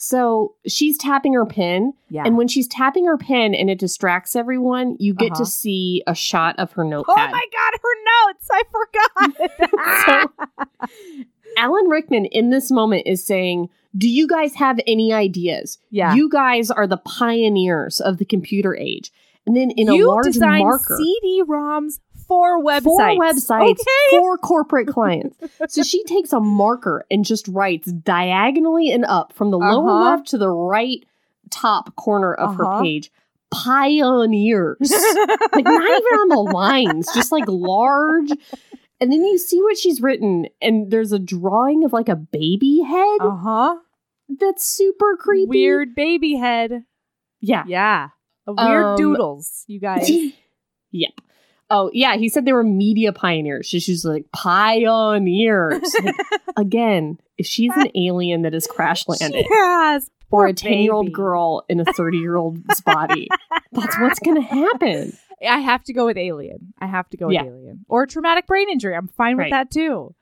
S2: So she's tapping her pen,
S1: Yeah.
S2: and when she's tapping her pen and it distracts everyone, you get
S1: Uh-huh.
S2: to see a shot of her notepad.
S1: oh my god, her notes! I forgot.
S2: Alan Rickman in this moment is saying, Do you guys have any ideas?
S1: yeah.
S2: You guys are the pioneers of the computer age. And then in
S1: you
S2: a large
S1: design
S2: marker,
S1: CD-ROMs for websites.
S2: Four websites
S1: Okay.
S2: for corporate clients. so she takes a marker and just writes diagonally and up from the lower
S1: Uh-huh.
S2: left to the right top corner of
S1: Uh-huh.
S2: her page. Pioneers. like not even on the lines, just like large. And then you see what she's written, and there's a drawing of like a baby head
S1: uh huh.
S2: that's super creepy.
S1: Weird baby head.
S2: Yeah.
S1: Yeah. A weird
S2: Um,
S1: doodles, you guys.
S2: yep. Oh, yeah. He said they were media pioneers. So she's like, pioneers. Like, again, if she's an alien that has crash landed
S1: Yes.
S2: or a 10 year old girl in a 30 year old's body, that's what's going to happen.
S1: I have to go with alien. I have to go with
S2: Yeah.
S1: alien. Or traumatic brain injury. I'm fine with that too.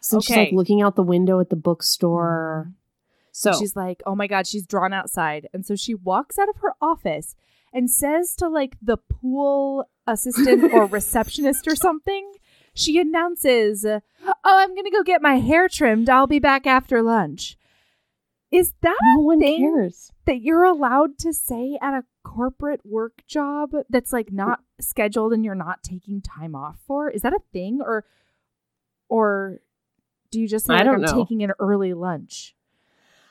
S2: So she's like looking out the window at the bookstore. Mm-hmm. So
S1: she's like, oh my God, she's drawn outside. And so she walks out of her office and says to like the pool assistant or receptionist or something, she announces, oh, I'm going to go get my hair trimmed. I'll be back after lunch. Is that
S2: no one
S1: thing
S2: cares.
S1: that you're allowed to say at a corporate work job that's like not scheduled and you're not taking time off for? Is that a thing or or do you just say
S2: I
S1: like,
S2: don't
S1: I'm
S2: know.
S1: taking an early lunch?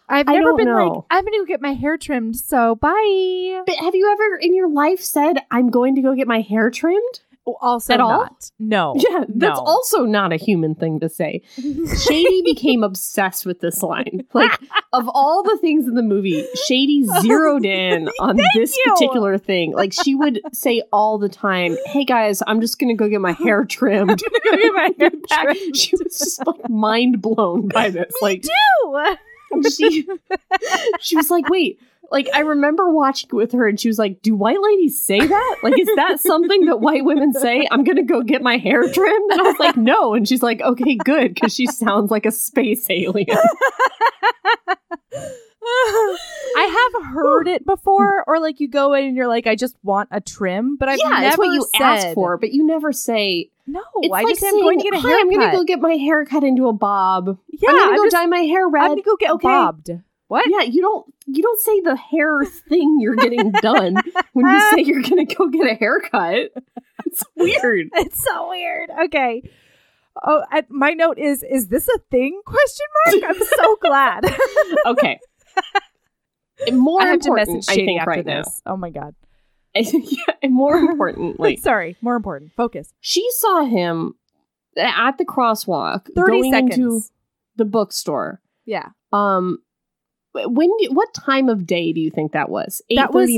S1: I've never been like. I'm gonna go get my hair trimmed, so bye.
S2: But have you ever in your life said, I'm going to go get my hair trimmed?
S1: Oh, also
S2: At all?
S1: not. No.
S2: Yeah, that's
S1: no.
S2: also not a human thing to say. Shady became obsessed with this line. Like, of all the things in the movie, Shady zeroed in on this
S1: you.
S2: particular thing. Like, she would say all the time, Hey guys, I'm just gonna go get my hair trimmed.
S1: Go get my hair trimmed.
S2: She was just like mind blown by this. Like,
S1: Ew.
S2: she, she was like, Wait, like, I remember watching with her and she was like, Do white ladies say that? Like, is that something that white women say? I'm gonna go get my hair trimmed? And I was like, No. And she's like, Okay, good, because she sounds like a space alien.
S1: I have heard it before, or like you go in and you're like, I just want a trim, but I've
S2: yeah,
S1: never
S2: it's what you
S1: said,
S2: ask for, but you never say.
S1: No,
S2: It's
S1: I
S2: like
S1: just
S2: saying,
S1: I'm going to get a haircut.
S2: I'm gonna go get my hair cut into a bob.
S1: yeah,
S2: I'm gonna go
S1: just-
S2: dye my hair red.
S1: I'm gonna go get
S2: Okay.
S1: bobbed. What?
S2: Yeah, you don't you don't say the hair thing you're getting done when you say you're gonna go get a haircut. It's weird.
S1: It's so weird. Okay. Oh, I, my note is: Is this a thing? Question mark. I'm so glad.
S2: Okay. More
S1: I have to
S2: important,
S1: message
S2: I think
S1: after
S2: right
S1: this. Oh my god.
S2: yeah, and more importantly,
S1: Sorry. More important. Focus.
S2: she saw him at the crosswalk
S1: Thirty
S2: going
S1: seconds.
S2: into the bookstore.
S1: yeah.
S2: Um, when? What time of day do you think that was? Eight
S1: That was-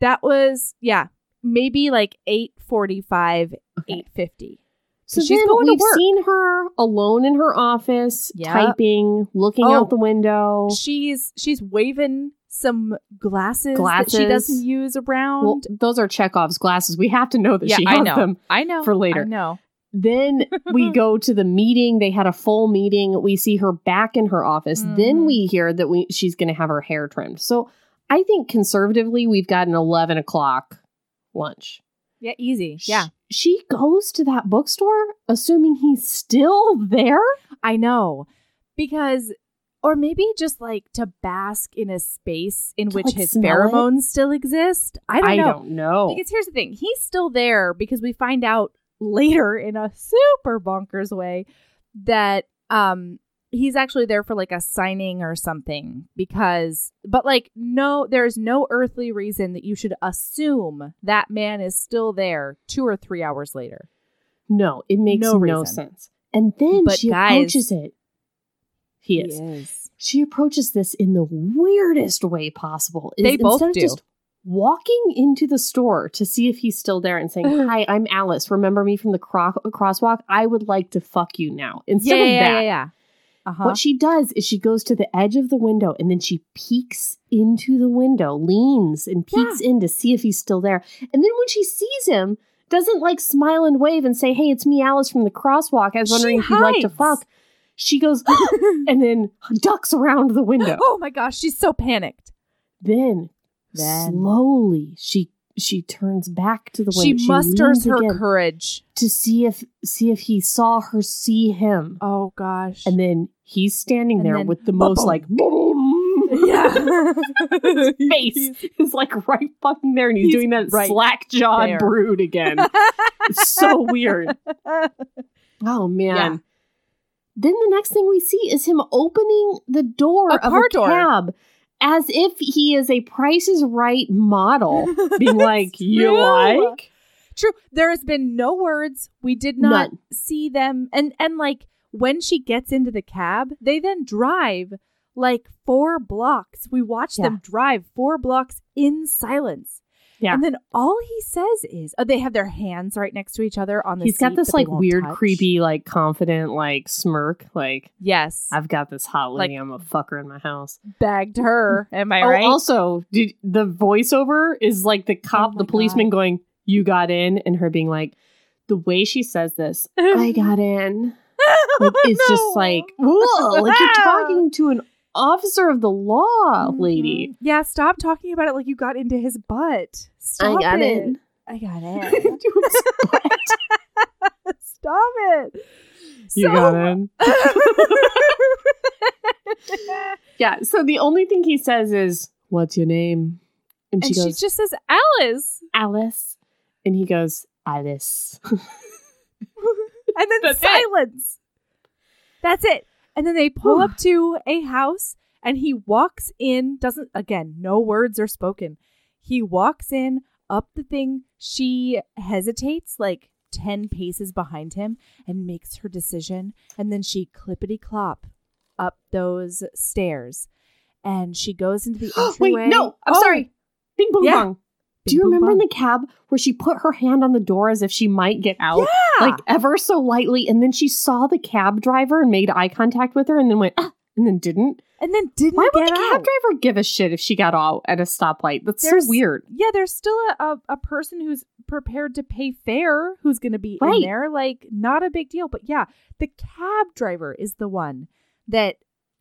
S1: That was yeah. Maybe like eight forty-five,
S2: Okay.
S1: eight fifty.
S2: So
S1: she's
S2: then
S1: going to
S2: we've seen her alone in her office,
S1: Yep.
S2: typing, looking
S1: Oh.
S2: out the window.
S1: She's she's waving some glasses, that she doesn't use around.
S2: Well, those are Chekhov's glasses. We have to know that
S1: yeah,
S2: she
S1: I
S2: has
S1: know.
S2: them.
S1: I know
S2: for later.
S1: I know.
S2: Then we go to the meeting. They had a full meeting. We see her back in her office. Then
S1: Mhm.
S2: we hear that we she's going to have her hair trimmed. So I think conservatively, we've got an eleven o'clock lunch.
S1: Yeah, easy. Yeah,
S2: she goes to that bookstore, assuming he's still there.
S1: I know. Because or maybe just like to bask in a space in
S2: To,
S1: which
S2: like,
S1: his
S2: smell it?
S1: pheromones still exist. I don't know.
S2: I don't know.
S1: Because here's the thing, he's still there because we find out later in a super bonkers way that um he's actually there for like a signing or something because but like no there's no earthly reason that you should assume that man is still there 2 or 3 hours later.
S2: No, it makes
S1: No
S2: no, sense. And then
S1: But
S2: she
S1: guys-
S2: approaches it. He is.
S1: is.
S2: She approaches this in the weirdest way possible.
S1: They both
S2: instead of
S1: do.
S2: just walking into the store to see if he's still there and saying, "Hi, I'm Alice. Remember me from the cro- crosswalk? I would like to fuck you now." Instead
S1: Yeah,
S2: of
S1: yeah,
S2: that,
S1: yeah, yeah. Uh-huh.
S2: what she does is she goes to the edge of the window and then she peeks into the window, leans and peeks in to see if he's still there. And then when she sees him, doesn't like smile and wave and say, "Hey, it's me, Alice from the crosswalk. I was
S1: She
S2: wondering if you'd like to fuck." She goes and then ducks around the window.
S1: oh my gosh, she's so panicked.
S2: Then,
S1: Then-
S2: slowly she she turns back to the window.
S1: She
S2: window.
S1: musters her courage.
S2: to see if see if he saw her see him.
S1: Oh gosh.
S2: And then he's standing
S1: And
S2: there
S1: then
S2: with the most
S1: ba-boom.
S2: like
S1: yeah.
S2: face is like right fucking there, and he's,
S1: He's
S2: doing that
S1: right
S2: slack jawed brood again. it's so weird. Oh man.
S1: Yeah.
S2: Then the next thing we see is him opening the door
S1: A
S2: of a
S1: door.
S2: cab as if he is a Price is Right model, being like, "You
S1: true.
S2: like?"
S1: True. There has been no words. We did not
S2: None.
S1: see them. And and like when she gets into the cab, they then drive like four blocks. We watch them drive four blocks in silence.
S2: Yeah.
S1: And then all he says is, oh, they have their hands right next to each other on the
S2: He's got
S1: seat
S2: this like weird,
S1: touch.
S2: creepy, like confident, like smirk. Like
S1: Yes.
S2: I've got this hot lady.
S1: Like-
S2: I'm a fucker in my house.
S1: bagged her. Am I
S2: oh,
S1: right?
S2: also, did the voiceover is like the oh cop,
S1: Oh
S2: the policeman going, "You got in," and her being like, the way she says this, "I got in." Like, it's
S1: No.
S2: just like, whoa, like you're talking to an officer of the law, lady.
S1: Mhm. Yeah, stop talking about it like you got into his butt. Stop I
S2: got
S1: it.
S2: in.
S1: I got it. Stop it.
S2: You
S1: So-
S2: got in. Yeah. So the only thing he says is, "What's your name?" And,
S1: and
S2: she
S1: she just says Alice.
S2: "Alice," and he goes, "Alice."
S1: And then
S2: That's it.
S1: silence. That's it. And then they pull up to a house and he walks in, doesn't, again, no words are spoken. He walks in up the thing. She hesitates like 10 paces behind him and makes her decision. And then she clippity clop up those stairs. And she goes into the
S2: Oh
S1: Wait,
S2: no, I'm
S1: Oh,
S2: sorry. Bing boom
S1: Yeah.
S2: bong. Do you remember in the cab where she put her hand on the door as if she might get out?
S1: Yeah.
S2: Like ever so lightly, and then she saw the cab driver and made eye contact with her and then went, ah, and then didn't.
S1: and then didn't
S2: Why would the cab
S1: out.
S2: driver give a shit if she got out at a stoplight? That's
S1: There's-
S2: so weird.
S1: yeah, there's still a, a, a person who's prepared to pay fare who's going to be
S2: Right.
S1: in there. Like, not a big deal. But yeah, the cab driver is the one that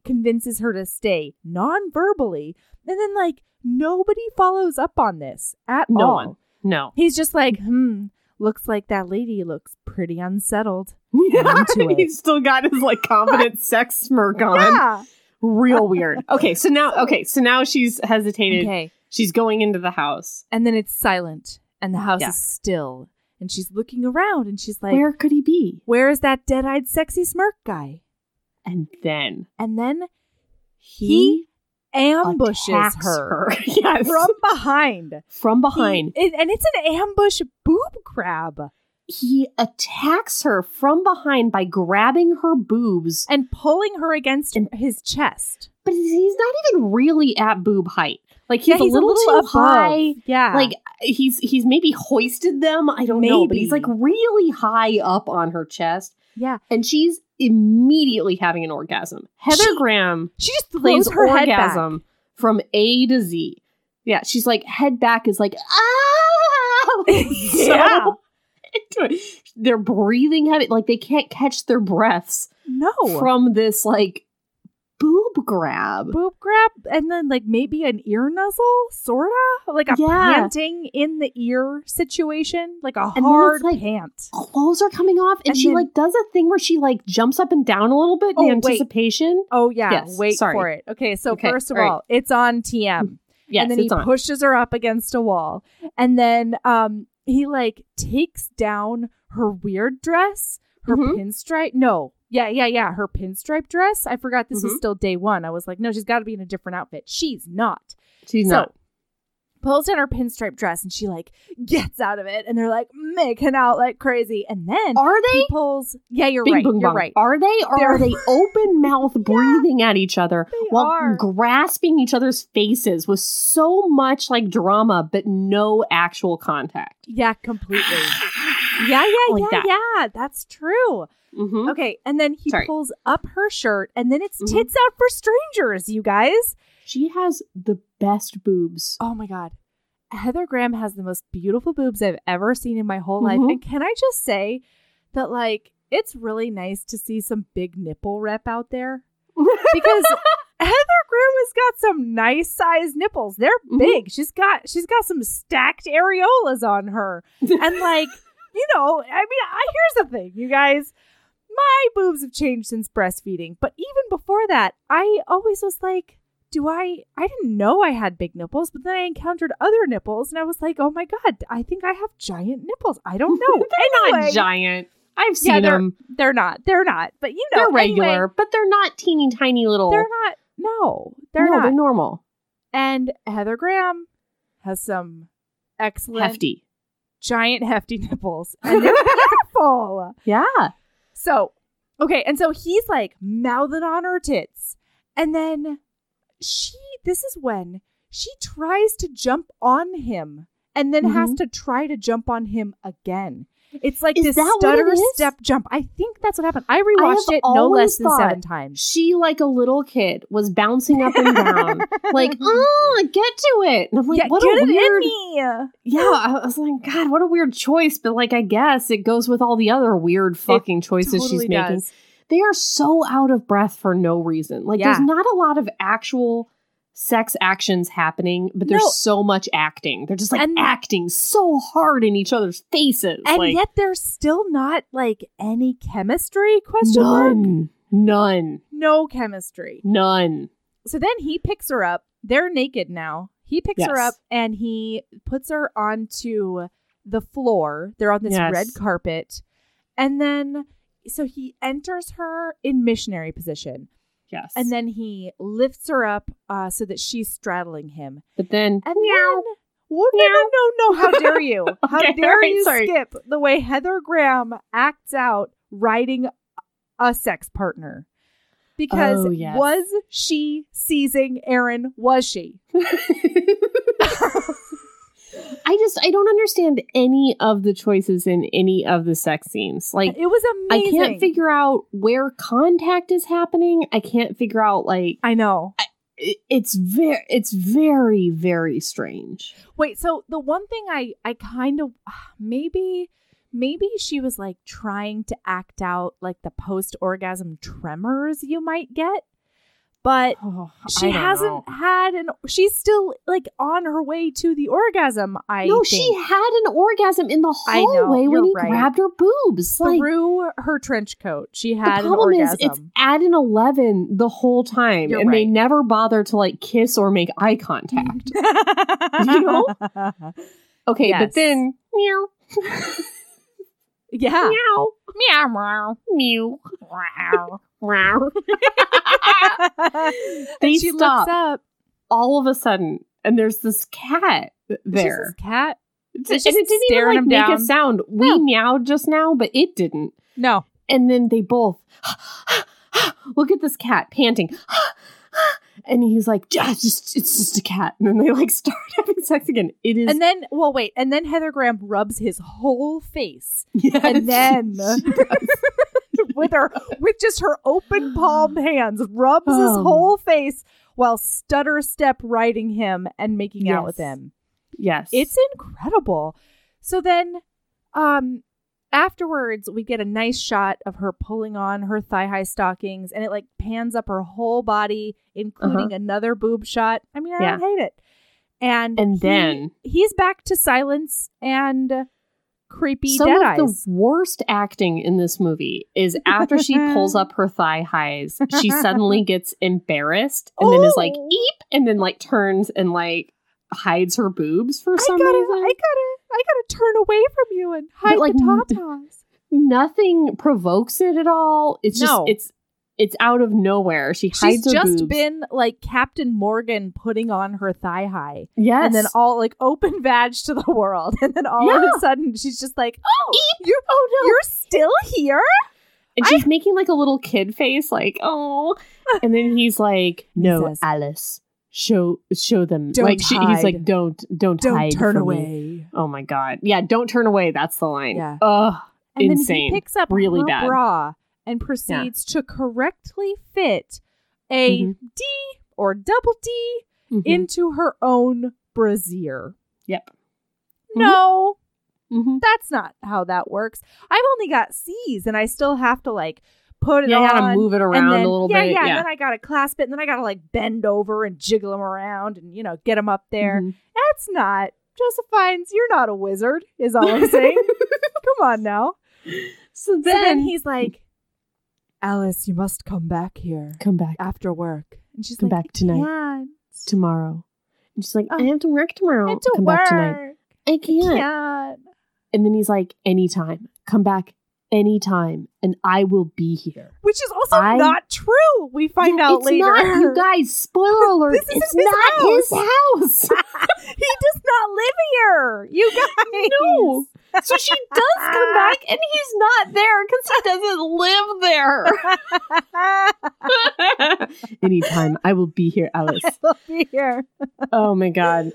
S1: convinces her to stay non verbally. And then, like, nobody follows up on this at
S2: No
S1: all.
S2: one. No.
S1: He's just like, hmm, looks like that lady looks pretty unsettled. it.
S2: He's still got his like confident sex smirk on.
S1: Yeah.
S2: Real weird. Okay, so now okay, so now she's hesitated.
S1: Okay.
S2: She's going into the house.
S1: And then it's silent and the house
S2: Yeah.
S1: is still. And she's looking around and she's like,
S2: Where could he be?
S1: where is that dead eyed, sexy smirk guy?
S2: And then
S1: And then
S2: he,
S1: ambushes
S2: attacks
S1: her,
S2: yes.
S1: from behind.
S2: from behind.
S1: He- and it's an ambush boob grab
S2: He attacks her from behind by grabbing her boobs,
S1: and pulling her against his chest.
S2: but he's not even really at boob height. Like he's,
S1: yeah, he's
S2: a little, too
S1: above.
S2: high.
S1: Yeah.
S2: Like he's he's maybe hoisted them. I don't know, but he's like really high up on her chest,
S1: yeah.
S2: and she's immediately having an orgasm. Heather
S1: She-
S2: Graham
S1: She just
S2: plays
S1: her head back.
S2: orgasm from A to Z. Yeah, she's like head back is like ah.
S1: Yeah.
S2: So. They're breathing heavy, like they can't catch their breaths
S1: No.
S2: from this like grab.
S1: boob grab and then like maybe an ear nuzzle, sorta? Like a
S2: Yeah.
S1: panting in the ear situation. Like a
S2: it's
S1: hard
S2: like-
S1: pant.
S2: Clothes are coming off, and,
S1: And
S2: she
S1: then-
S2: like does a thing where she like jumps up and down a little bit
S1: Oh,
S2: in
S1: wait.
S2: anticipation.
S1: Oh yeah,
S2: Yes,
S1: wait
S2: sorry.
S1: for it. Okay, so
S2: Okay,
S1: first of
S2: all right.
S1: all, it's on TM.
S2: Yes,
S1: and then he
S2: on.
S1: pushes her up against a wall and then um he like takes down her weird dress her
S2: Mhm.
S1: pinstripe no yeah yeah yeah her pinstripe dress i forgot this was
S2: Mhm.
S1: still day one i was like no she's got to be in a different outfit she's not
S2: She's
S1: so
S2: not.
S1: pulls down her pinstripe dress and she like gets out of it and they're like making out like crazy and then
S2: Are they?
S1: he pulls yeah you're
S2: Bing,
S1: right
S2: boom,
S1: you're
S2: bong.
S1: right
S2: Are they? Or
S1: They're-
S2: are they open mouth breathing at each other while
S1: are.
S2: grasping each other's faces with so much like drama, but no actual contact?
S1: yeah completely yeah yeah
S2: Like
S1: yeah
S2: that.
S1: yeah that's true
S2: Mm-hmm.
S1: Okay, and then he
S2: Sorry.
S1: pulls up her shirt, and then it's
S2: Mhm.
S1: tits out for strangers, you guys.
S2: She has the best boobs.
S1: Oh my god. Heather Graham has the most beautiful boobs I've ever seen in my whole life.
S2: Mhm.
S1: And can I just say that, like, it's really nice to see some big nipple rep out there because Heather Graham has got some nice sized nipples. They're
S2: Mhm.
S1: big. She's got she's got some stacked areolas on her. And like, you know, I mean, I here's the thing, you guys. My boobs have changed since breastfeeding, but even before that, I always was like, do I I didn't know I had big nipples, but then I encountered other nipples and I was like, "Oh my god, I think I have giant nipples." I don't know.
S2: they're
S1: Anyway,
S2: not giant. I've
S1: Yeah,
S2: seen
S1: they're-
S2: them.
S1: They're not. They're not. But you know,
S2: They're
S1: anyway,
S2: regular, but they're not teeny tiny little.
S1: they're not. No, they're
S2: no,
S1: not.
S2: They're normal,
S1: and Heather Graham has some excellent
S2: hefty.
S1: giant hefty nipples and they're beautiful.
S2: Yeah.
S1: So, okay, and so he's like mouthing on her tits. And then she this is when she tries to jump on him and then has mm-hmm. to try to jump on him again. It's like this
S2: Is it
S1: stutter step jump. I think that's what happened. I rewatched
S2: have
S1: it no less than seven times.
S2: She, like a little kid, was bouncing up and down, like, oh, get to it. And I'm like,
S1: yeah,
S2: what
S1: get
S2: a weird.
S1: me.
S2: Yeah, I was like, God, what a weird choice. But like, I guess it goes with all the other weird fucking choices
S1: Totally
S2: she's making. they are so out of breath for no reason. Like
S1: Yeah.
S2: there's not a lot of actual sex actions happening, but there's
S1: No.
S2: so much acting. They're just like
S1: And-
S2: acting so hard in each other's faces.
S1: And
S2: like,
S1: yet there's still not like any chemistry question mark?
S2: none, none,
S1: No chemistry.
S2: none.
S1: So then he picks her up. They're naked now. He picks her up and he puts her onto the floor. They're on this
S2: Yes.
S1: red carpet. And then so he enters her in missionary position.
S2: Yes,
S1: And then he lifts her up uh, so that she's straddling him.
S2: but then
S1: And then, well, no, no, no, no. How dare you? How
S2: Okay,
S1: dare
S2: alright,
S1: you
S2: sorry.
S1: skip the way Heather Graham acts out riding a sex partner? Because
S2: Oh, yes.
S1: was she seizing Aaron? Was she?
S2: I just I don't understand any of the choices in any of the sex scenes. Like
S1: It was amazing.
S2: I can't figure out where contact is happening. I can't figure out like
S1: I know.
S2: it- it's very it's very very strange.
S1: Wait, so the one thing I I kind of maybe maybe she was like trying to act out like the post orgasm tremors you might get. But
S2: Oh,
S1: she hasn't had an she's still like on her way to the orgasm i
S2: No,
S1: think,
S2: she had an orgasm in the
S1: I know,
S2: when he
S1: right.
S2: grabbed her boobs. Like
S1: through her trench coat she
S2: the
S1: had an
S2: problem is
S1: orgasm
S2: it's at an eleven the whole time,
S1: You're
S2: and they never bother to like kiss or make eye contact. You know? Okay,
S1: Yes.
S2: but then meow
S1: yeah
S2: meow
S1: meow meow
S2: meow
S1: meow
S2: meow.
S1: And
S2: They
S1: she
S2: stop.
S1: looks up
S2: All of a sudden, and there's this cat there.
S1: this cat
S2: and
S1: It's
S2: it didn't even like make a sound. We
S1: No.
S2: meowed just now, but it didn't.
S1: no
S2: And then they both look at this cat panting. And he's like, yeah, it's just it's just a cat. And then they like start having sex again. It is
S1: and then well wait and then heather graham rubs his whole face
S2: Yes.
S1: and then with her with just her open palmed hands rubs his
S2: Um.
S1: whole face while stutter step riding him and making out with him
S2: yes.
S1: it's incredible so then um afterwards we get a nice shot of her pulling on her thigh high stockings and it like pans up her whole body including another boob shot i mean i
S2: Uh-huh. Yeah.
S1: don't hate it and
S2: And
S1: he-
S2: then-
S1: he's back to silence and creepy
S2: some
S1: dead
S2: of
S1: eyes
S2: the worst acting in this movie is after she pulls up her thigh highs, she suddenly gets embarrassed and then is like
S1: Oh.
S2: eep and then like turns and like hides her boobs for
S1: I
S2: some
S1: gotta,
S2: reason.
S1: I gotta, I gotta turn away from you and hide
S2: like,
S1: the tatas.
S2: Nothing provokes it at all. It's just it's it's out of nowhere. She hides
S1: She's
S2: her
S1: just
S2: boobs.
S1: been like Captain Morgan putting on her thigh high,
S2: yes,
S1: and then all like open vag to the world, and then all of a sudden she's just like, "Oh, oh you're,
S2: oh no,
S1: you're still here."
S2: and she's making like a little kid face, like oh, and then he's like, "No,
S1: says,
S2: Alice, show show them."
S1: "Don't
S2: like she, he's like, "Don't don't,
S1: Don't
S2: hide
S1: turn
S2: from me."
S1: away.
S2: Oh my god, yeah, don't turn away. That's the line.
S1: Yeah.
S2: Ugh,
S1: And then
S2: insane.
S1: he picks up
S2: Really
S1: her
S2: bad.
S1: bra and proceeds to correctly fit a D
S2: Mhm.
S1: or double D
S2: Mhm.
S1: into her own brassiere.
S2: yep.
S1: No,
S2: Mhm.
S1: that's not how that works. I've only got C's and I still have to like put it
S2: Yeah,
S1: on.
S2: you gotta move it around
S1: then,
S2: a little
S1: yeah,
S2: bit.
S1: Yeah,
S2: Yeah,
S1: And then I gotta clasp it and then I gotta like bend over and jiggle them around and you know get them up there.
S2: Mhm.
S1: That's not Joseph Fiennes. You're not a wizard, is all I'm saying. Come on now.
S2: So
S1: So
S2: then,
S1: then he's like, Alice, you must come back here
S2: come back
S1: after work. And she's
S2: Come
S1: like,
S2: back tonight.
S1: Can't.
S2: tomorrow. And she's like,
S1: Oh.
S2: I have to work tomorrow.
S1: I have to
S2: come
S1: work.
S2: back tonight. I can't.
S1: Can't.
S2: And then he's like, anytime. Come back anytime, and I will be here.
S1: Which is also
S2: I-
S1: not true. We find
S2: Yeah,
S1: out later.
S2: Not, you guys, spoiler alert,
S1: This
S2: it's
S1: his
S2: not his house.
S1: he does not live here. You guys.
S2: No. So she does come back, and he's not there because he doesn't live there. anytime. I will be here, Alice.
S1: He'll be here.
S2: Oh my God.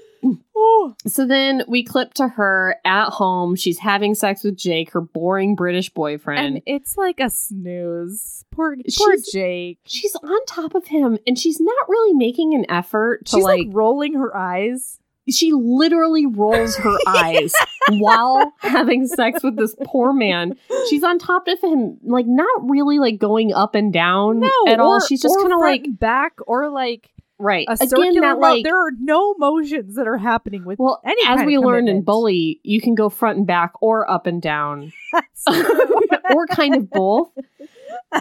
S2: So then we clip to her at home. She's having sex with Jake, her boring British boyfriend.
S1: And it's like a snooze. Poor, poor
S2: She's-
S1: Jake.
S2: she's on top of him and she's not really making an effort to
S1: She's like,
S2: like,
S1: rolling her eyes.
S2: She literally rolls her eyes while having sex with this poor man. She's on top of him, like not really like going up and down
S1: No,
S2: at all. She's just kind of like
S1: back or like
S2: right
S1: a
S2: again
S1: circular
S2: that like
S1: there are no motions that are happening with
S2: well
S1: any
S2: as we learned in bully you can go front and back or up and down or kind of both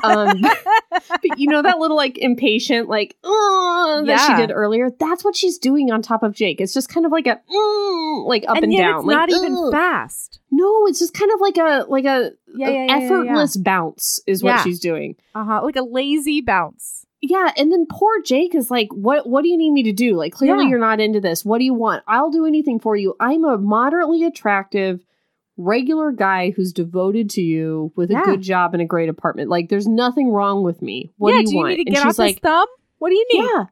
S2: um but you know that little like impatient like uh, that
S1: Yeah.
S2: she did earlier that's what she's doing on top of jake it's just kind of like a mm, like up and,
S1: and
S2: down
S1: it's
S2: like
S1: not even fast.
S2: no it's just kind of like a like a,
S1: Yeah,
S2: a
S1: yeah, yeah, yeah, yeah.
S2: effortless bounce is what she's doing
S1: Uh-huh. Like a lazy bounce.
S2: Yeah and then poor jake is like what what do you need me to do like clearly
S1: Yeah.
S2: you're not into this what do you want i'll do anything for you i'm a moderately attractive regular guy who's devoted to you with a good job and a great apartment like there's nothing wrong with me what
S1: yeah,
S2: do you want
S1: need to
S2: and
S1: get
S2: she's
S1: off his
S2: like
S1: thumb? What do you need?
S2: yeah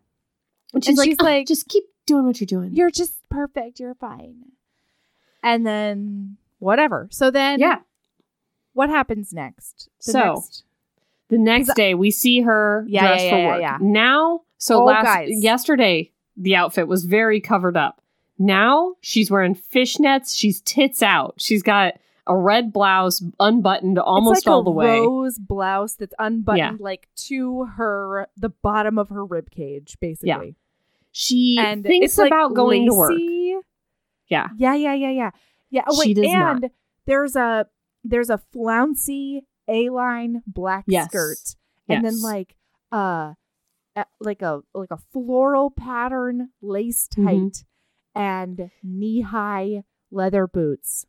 S2: and she's
S1: And
S2: like,
S1: she's like-
S2: just keep doing what you're doing
S1: You're just perfect. You're fine. And then whatever. So then
S2: yeah
S1: what happens next? The
S2: So,
S1: next-
S2: the next day we see her
S1: Yeah,
S2: dressed
S1: yeah,
S2: for
S1: yeah,
S2: work
S1: yeah.
S2: now so
S1: Oh,
S2: last
S1: guys.
S2: yesterday the outfit was very covered up now she's wearing fishnets she's tits out she's got a red blouse unbuttoned almost
S1: like
S2: all the way
S1: rose blouse that's unbuttoned like to her the bottom of her rib cage, basically.
S2: she
S1: And
S2: thinks
S1: it's like
S2: about going to work yeah
S1: Yeah, yeah, yeah, yeah. Yeah. Oh,
S2: She
S1: wait,
S2: does not.
S1: and there's a there's a flouncy A-line black
S2: Yes.
S1: skirt, and then like uh, a- like a like a floral pattern lace tight
S2: Mhm.
S1: and knee high leather boots.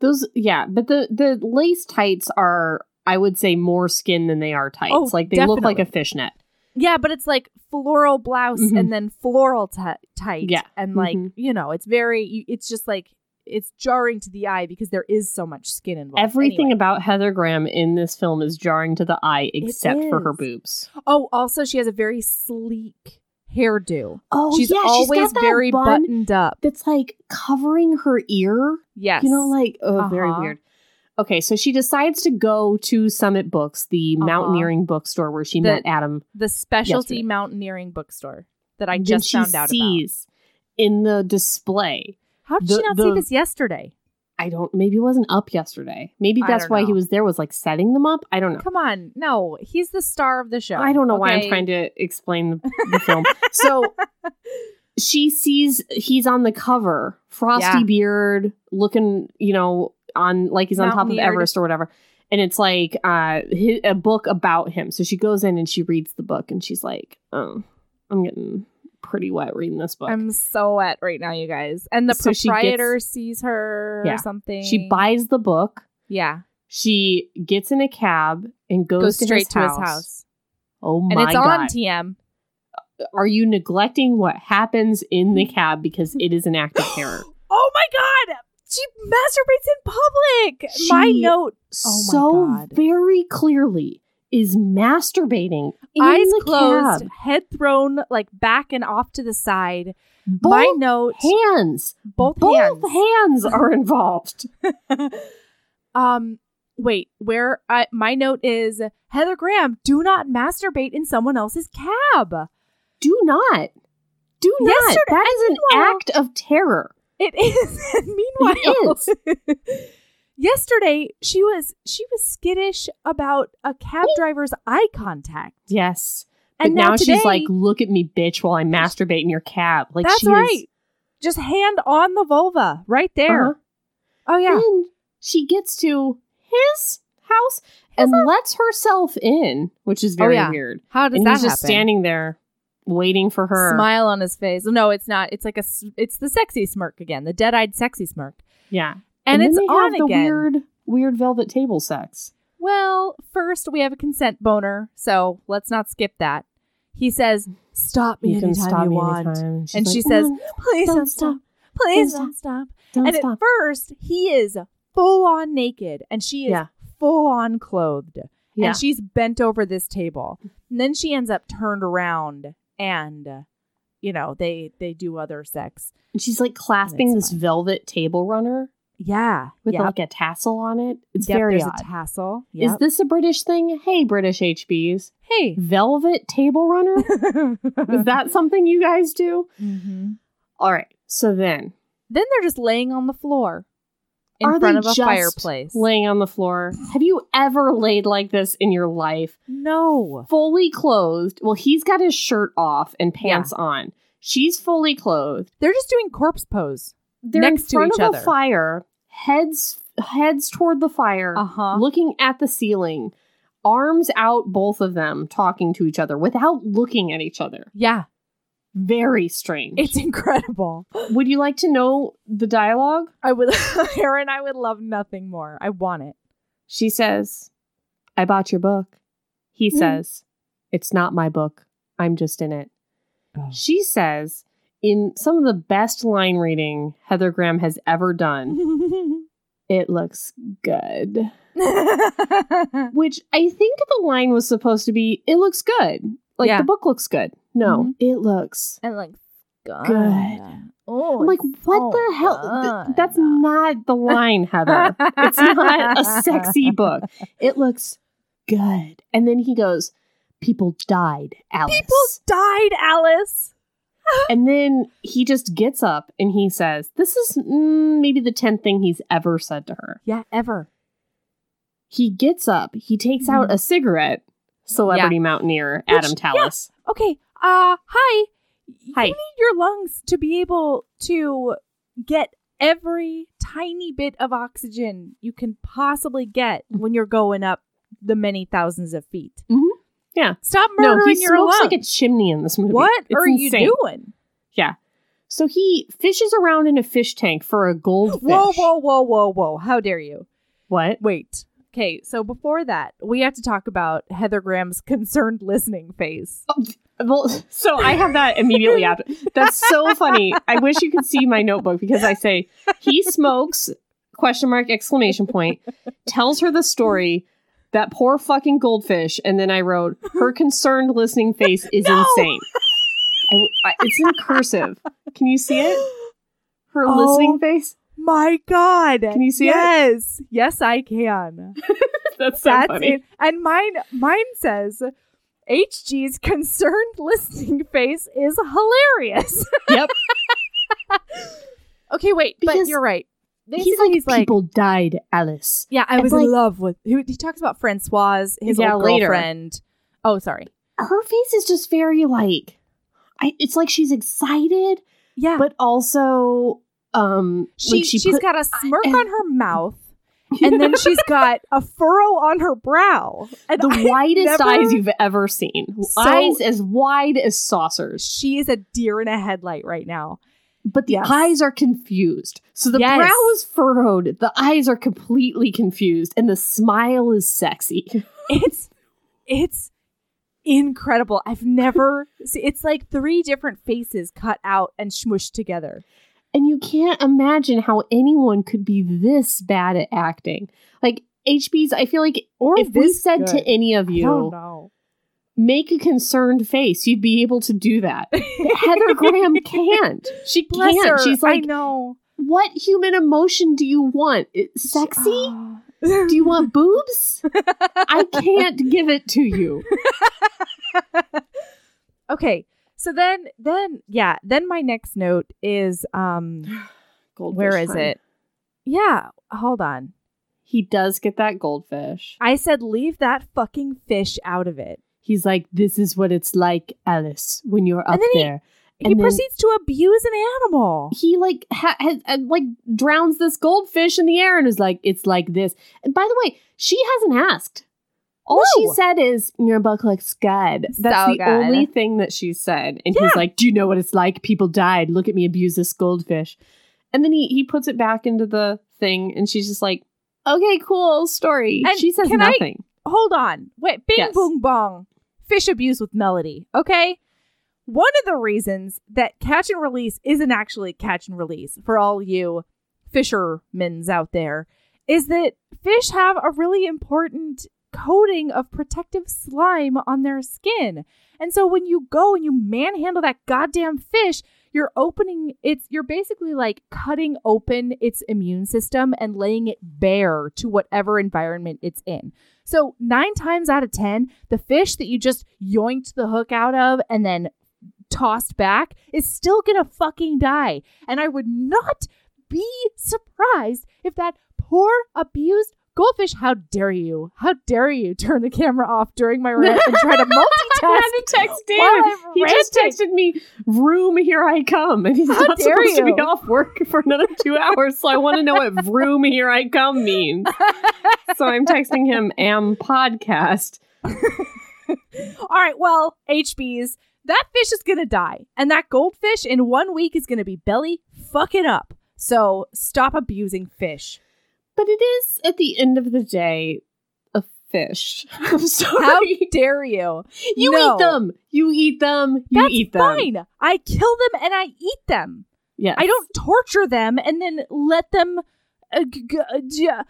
S2: those yeah but the the lace tights are i would say more skin than they are tights
S1: Oh,
S2: like they look like a
S1: definitely.
S2: fishnet
S1: Yeah, but it's like floral blouse
S2: Mhm.
S1: and then floral ti- tight.
S2: Yeah.
S1: and like
S2: Mhm.
S1: you know, it's very. It's just like it's jarring to the eye because there is so much skin involved.
S2: everything
S1: Anyway.
S2: about heather graham in this film is jarring to the eye except for her boobs
S1: Oh, also she has a very sleek hairdo.
S2: oh
S1: she's
S2: yeah
S1: always
S2: she's got that
S1: very
S2: bun
S1: buttoned up.
S2: that's like covering her ear
S1: Yes,
S2: You know, like oh, very
S1: Uh-huh.
S2: weird. Okay, so she decides to go to Summit Books, the
S1: Uh-huh.
S2: mountaineering bookstore where she
S1: The-
S2: met Adam.
S1: the specialty
S2: yesterday.
S1: mountaineering bookstore that I
S2: Then
S1: just
S2: she
S1: found out about.
S2: in the display.
S1: How did
S2: the-
S1: she not
S2: the-
S1: see this yesterday?
S2: I don't. Maybe it wasn't up yesterday. Maybe that's why he was there. Was like setting them up. I don't know.
S1: Come on, no, he's the star of the show.
S2: I don't know why I'm trying to explain the, the film. So she sees he's on the cover, frosty
S1: Yeah.
S2: beard, looking, you know, on like he's on top of Everest or whatever. And it's like uh hi- a book about him. So she goes in and she reads the book and she's like, "Oh, I'm getting pretty wet reading this book."
S1: I'm so wet right now, you guys. And the
S2: So she
S1: proprietor sees her
S2: Yeah.
S1: or something.
S2: she buys the book.
S1: yeah,
S2: She gets in a cab and goes,
S1: goes
S2: to
S1: straight
S2: his
S1: to
S2: house.
S1: his house,
S2: Oh my god.
S1: and it's
S2: god!
S1: on TM.
S2: Are you neglecting what happens in the cab because it is an act of terror?
S1: Oh my god, she masturbates in public. my note. Oh my
S2: so
S1: God.
S2: very clearly is masturbating in
S1: eyes closed,
S2: cab.
S1: head thrown like back and off to the side.
S2: Both
S1: my note,
S2: hands,
S1: both,
S2: both
S1: hands.
S2: hands are involved.
S1: um, wait, where? I, my note is Heather Graham. Do not masturbate in someone else's cab.
S2: Do not, do not.
S1: Yesterday-
S2: that is an act of terror.
S1: It is. Meanwhile, yesterday she was she was skittish about a cab driver's eye contact.
S2: Yes,
S1: And
S2: but now,
S1: today,
S2: she's like, "Look at me, bitch!" While I masturbate in your cab. Like
S1: "That's
S2: she is-
S1: right." Just hand on the vulva right there.
S2: Uh-huh.
S1: Oh yeah.
S2: Then she gets to his house and lets herself in, which is
S1: Oh,
S2: very
S1: yeah.
S2: weird.
S1: How does
S2: and
S1: that
S2: he's just
S1: happen?
S2: standing there waiting for her.
S1: Smile on his face. No, it's not. It's like a It's the sexy smirk again. The dead-eyed sexy smirk.
S2: Yeah,
S1: And,
S2: then
S1: it's on
S2: have the
S1: again.
S2: weird, weird velvet table sex.
S1: Well, first we have a consent boner, so let's not skip that. He says, "Stop me
S2: You
S1: anytime
S2: stop
S1: you
S2: me
S1: want,"
S2: anytime.
S1: And
S2: like,
S1: she says,
S2: "Mm,
S1: "Please
S2: don't
S1: don't stop. Please
S2: Don't
S1: don't stop."
S2: don't
S1: and
S2: stop.
S1: at first, he is full on naked, and she is
S2: Yeah.
S1: full on clothed,
S2: Yeah.
S1: and she's bent over this table. And then she ends up turned around, and you know they they do other sex.
S2: And she's like clasping this
S1: fine.
S2: velvet table runner
S1: Yeah,
S2: with
S1: yep.
S2: like a tassel on it. It's
S1: Yep,
S2: very
S1: there's
S2: odd.
S1: a tassel.
S2: Is this a British thing? Hey, British HBs.
S1: hey?
S2: Velvet table runner? Is that something you guys do?
S1: hmm
S2: All right. So then,
S1: Then they're just laying on the floor. in
S2: Are
S1: front of a
S2: just
S1: fireplace.
S2: laying on the floor. Have you ever laid like this in your life?
S1: no.
S2: Fully clothed. Well, he's got his shirt off and pants on. She's fully clothed.
S1: They're just doing corpse pose.
S2: They're
S1: Next
S2: in
S1: to
S2: front
S1: each
S2: of
S1: other.
S2: a fire, heads heads toward the fire,
S1: uh-huh.
S2: looking at the ceiling, arms out, both of them talking to each other without looking at each other.
S1: Yeah.
S2: Very strange.
S1: It's incredible.
S2: Would you like to know the dialogue?
S1: I would, Aaron, I would love nothing more. I want it.
S2: She says, I bought your book. He
S1: Hmm.
S2: says, It's not my book. I'm just in it.
S1: Oh.
S2: She says, in some of the best line reading Heather Graham has ever done, it looks good. Which I think the line was supposed to be, it looks good. Like
S1: Yeah.
S2: the book looks good. No,
S1: Mhm.
S2: it looks.
S1: and like, good.
S2: Good.
S1: Oh,
S2: I'm like, what
S1: so
S2: the hell? Th- that's not the line, Heather. it's not a sexy book. It looks good. And then he goes, People died, Alice.
S1: People died, Alice.
S2: And then he just gets up and he says, This is mm, maybe the 10th thing he's ever said to her.
S1: Yeah, ever.
S2: He gets up, he takes out
S1: Mhm.
S2: a cigarette, celebrity mountaineer
S1: Which-
S2: Adam Tallis.
S1: Okay. Uh, hi.
S2: Hi.
S1: You need your lungs to be able to get every tiny bit of oxygen you can possibly get when you're going up the many thousands of feet.
S2: Mhm. Yeah.
S1: Stop
S2: No,
S1: murdering
S2: he
S1: your
S2: smokes
S1: lungs.
S2: like a chimney in this movie.
S1: what
S2: It's
S1: are
S2: insane.
S1: you doing? Yeah.
S2: So he fishes around in a fish tank for a goldfish.
S1: Whoa, whoa, whoa, whoa, whoa. How dare you?
S2: What?
S1: Wait. Okay, so before that, we have to talk about Heather Graham's concerned listening face.
S2: Oh, well, so I have that immediately after. That's so funny. I wish you could see my notebook because I say he smokes question mark exclamation point tells her the story that poor fucking goldfish and then I wrote her concerned listening face is
S1: No!
S2: insane. I, I- it's in cursive. Can you see it? Her
S1: Oh.
S2: listening face.
S1: My God.
S2: Can you see it?
S1: yes. Yes, I can.
S2: That's so
S1: That's
S2: funny.
S1: it. And mine mine says HG's concerned listening face is hilarious.
S2: Yep.
S1: okay, wait, but you're right.
S2: He's like,
S1: he's like,
S2: people died, Alice.
S1: yeah, I
S2: and
S1: was
S2: like-
S1: in love with. He, he talks about Francoise, his
S2: Yeah,
S1: old
S2: later.
S1: girlfriend. Oh, sorry.
S2: Her face is just very like, I, it's like she's excited,
S1: Yeah,
S2: but also, um,
S1: she,
S2: like she
S1: she's
S2: put,
S1: got a smirk
S2: and-
S1: on her mouth, and then she's got a furrow on her brow. And
S2: the
S1: I
S2: widest
S1: never-
S2: eyes you've ever seen.
S1: So-
S2: eyes as wide as saucers,
S1: She is a deer in a headlight right now.
S2: But the
S1: Yes.
S2: eyes are confused. So the
S1: Yes.
S2: brow is furrowed, the eyes are completely confused, and the smile is sexy.
S1: It's it's incredible. I've never see, it's like three different faces cut out and smushed together.
S2: And you can't imagine how anyone could be this bad at acting. Like HB's, I feel like
S1: Or
S2: if we said to any of
S1: I
S2: you,
S1: don't know.
S2: Make a concerned face, you'd be able to do that. Heather Graham can't. She
S1: Bless
S2: can't.
S1: her.
S2: She's
S1: I
S2: like,
S1: know.
S2: what human emotion do you want? Sexy?
S1: do
S2: Do you want boobs? I can't give it to you.
S1: okay. So then then yeah, then my next note is um where is it? Yeah, hold on.
S2: He does get that goldfish.
S1: I said leave that fucking fish out of it.
S2: He's like, this is what it's like, Alice, when you're up
S1: he-
S2: there.
S1: he
S2: And then-
S1: proceeds to abuse an animal.
S2: he like ha- has uh, like drowns this goldfish in the air and is like it's like this and by the way she hasn't asked all she said is your book looks good that's
S1: So
S2: the
S1: good.
S2: only thing that she said and
S1: Yeah.
S2: he's like do you know what it's like people died look at me abuse this goldfish and then he he puts it back into the thing and she's just like okay cool story
S1: And
S2: she says
S1: can I-
S2: nothing
S1: hold on. Wait, bing
S2: Yes.
S1: boom bong. Fish abuse with melody. Okay. One of the reasons that catch and release isn't actually catch and release for all you fishermen's out there is that fish have a really important coating of protective slime on their skin. And so when you go and you manhandle that goddamn fish, you're opening it's you're basically like cutting open its immune system and laying it bare to whatever environment it's in. So, 9 times out of 10, the fish that you just yoinked the hook out of and then tossed back is still going to fucking die. And I would not be surprised if that poor abused goldfish. How dare you? How dare you turn the camera off during my rant and try to
S2: I had to text David. He just texted me, "Vroom, here I come," and he's
S1: How
S2: not supposed to be off work for another two hours. So I want to know what "Vroom, here I come" means. So I'm texting him "am podcast."
S1: All right, well, HBs, that fish is going to die. And that goldfish in one week is going to be belly fucking up. So stop abusing fish.
S2: But it is at the end of the day fish. I'm sorry.
S1: How dare you?
S2: you
S1: No.
S2: eat them. You eat them. You
S1: That's
S2: eat them.
S1: fine. I kill them and I eat them.
S2: Yes.
S1: I don't torture them and then let them. Uh, g- g- uh,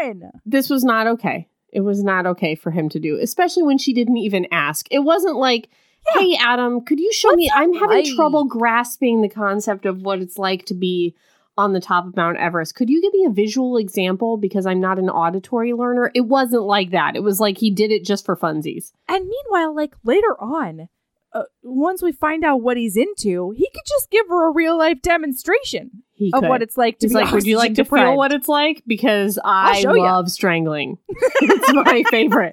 S1: Aaron!
S2: this was not okay. It was not okay for him to do, especially when she didn't even ask. It wasn't like, "Hey, Adam, could you show
S1: What's
S2: me? I'm having
S1: like?"
S2: trouble grasping the concept of what it's like to be on the top of Mount Everest. Could you give me a visual example because I'm not an auditory learner?" It wasn't like that. It was like he did it just for funsies.
S1: And meanwhile, like later on, uh, once we find out what he's into, he could just give her a real life demonstration
S2: He
S1: of
S2: could.
S1: what it's like to
S2: He's
S1: be
S2: like, would you like to feel what it's like? Because I
S1: ya.
S2: love strangling. it's my favorite.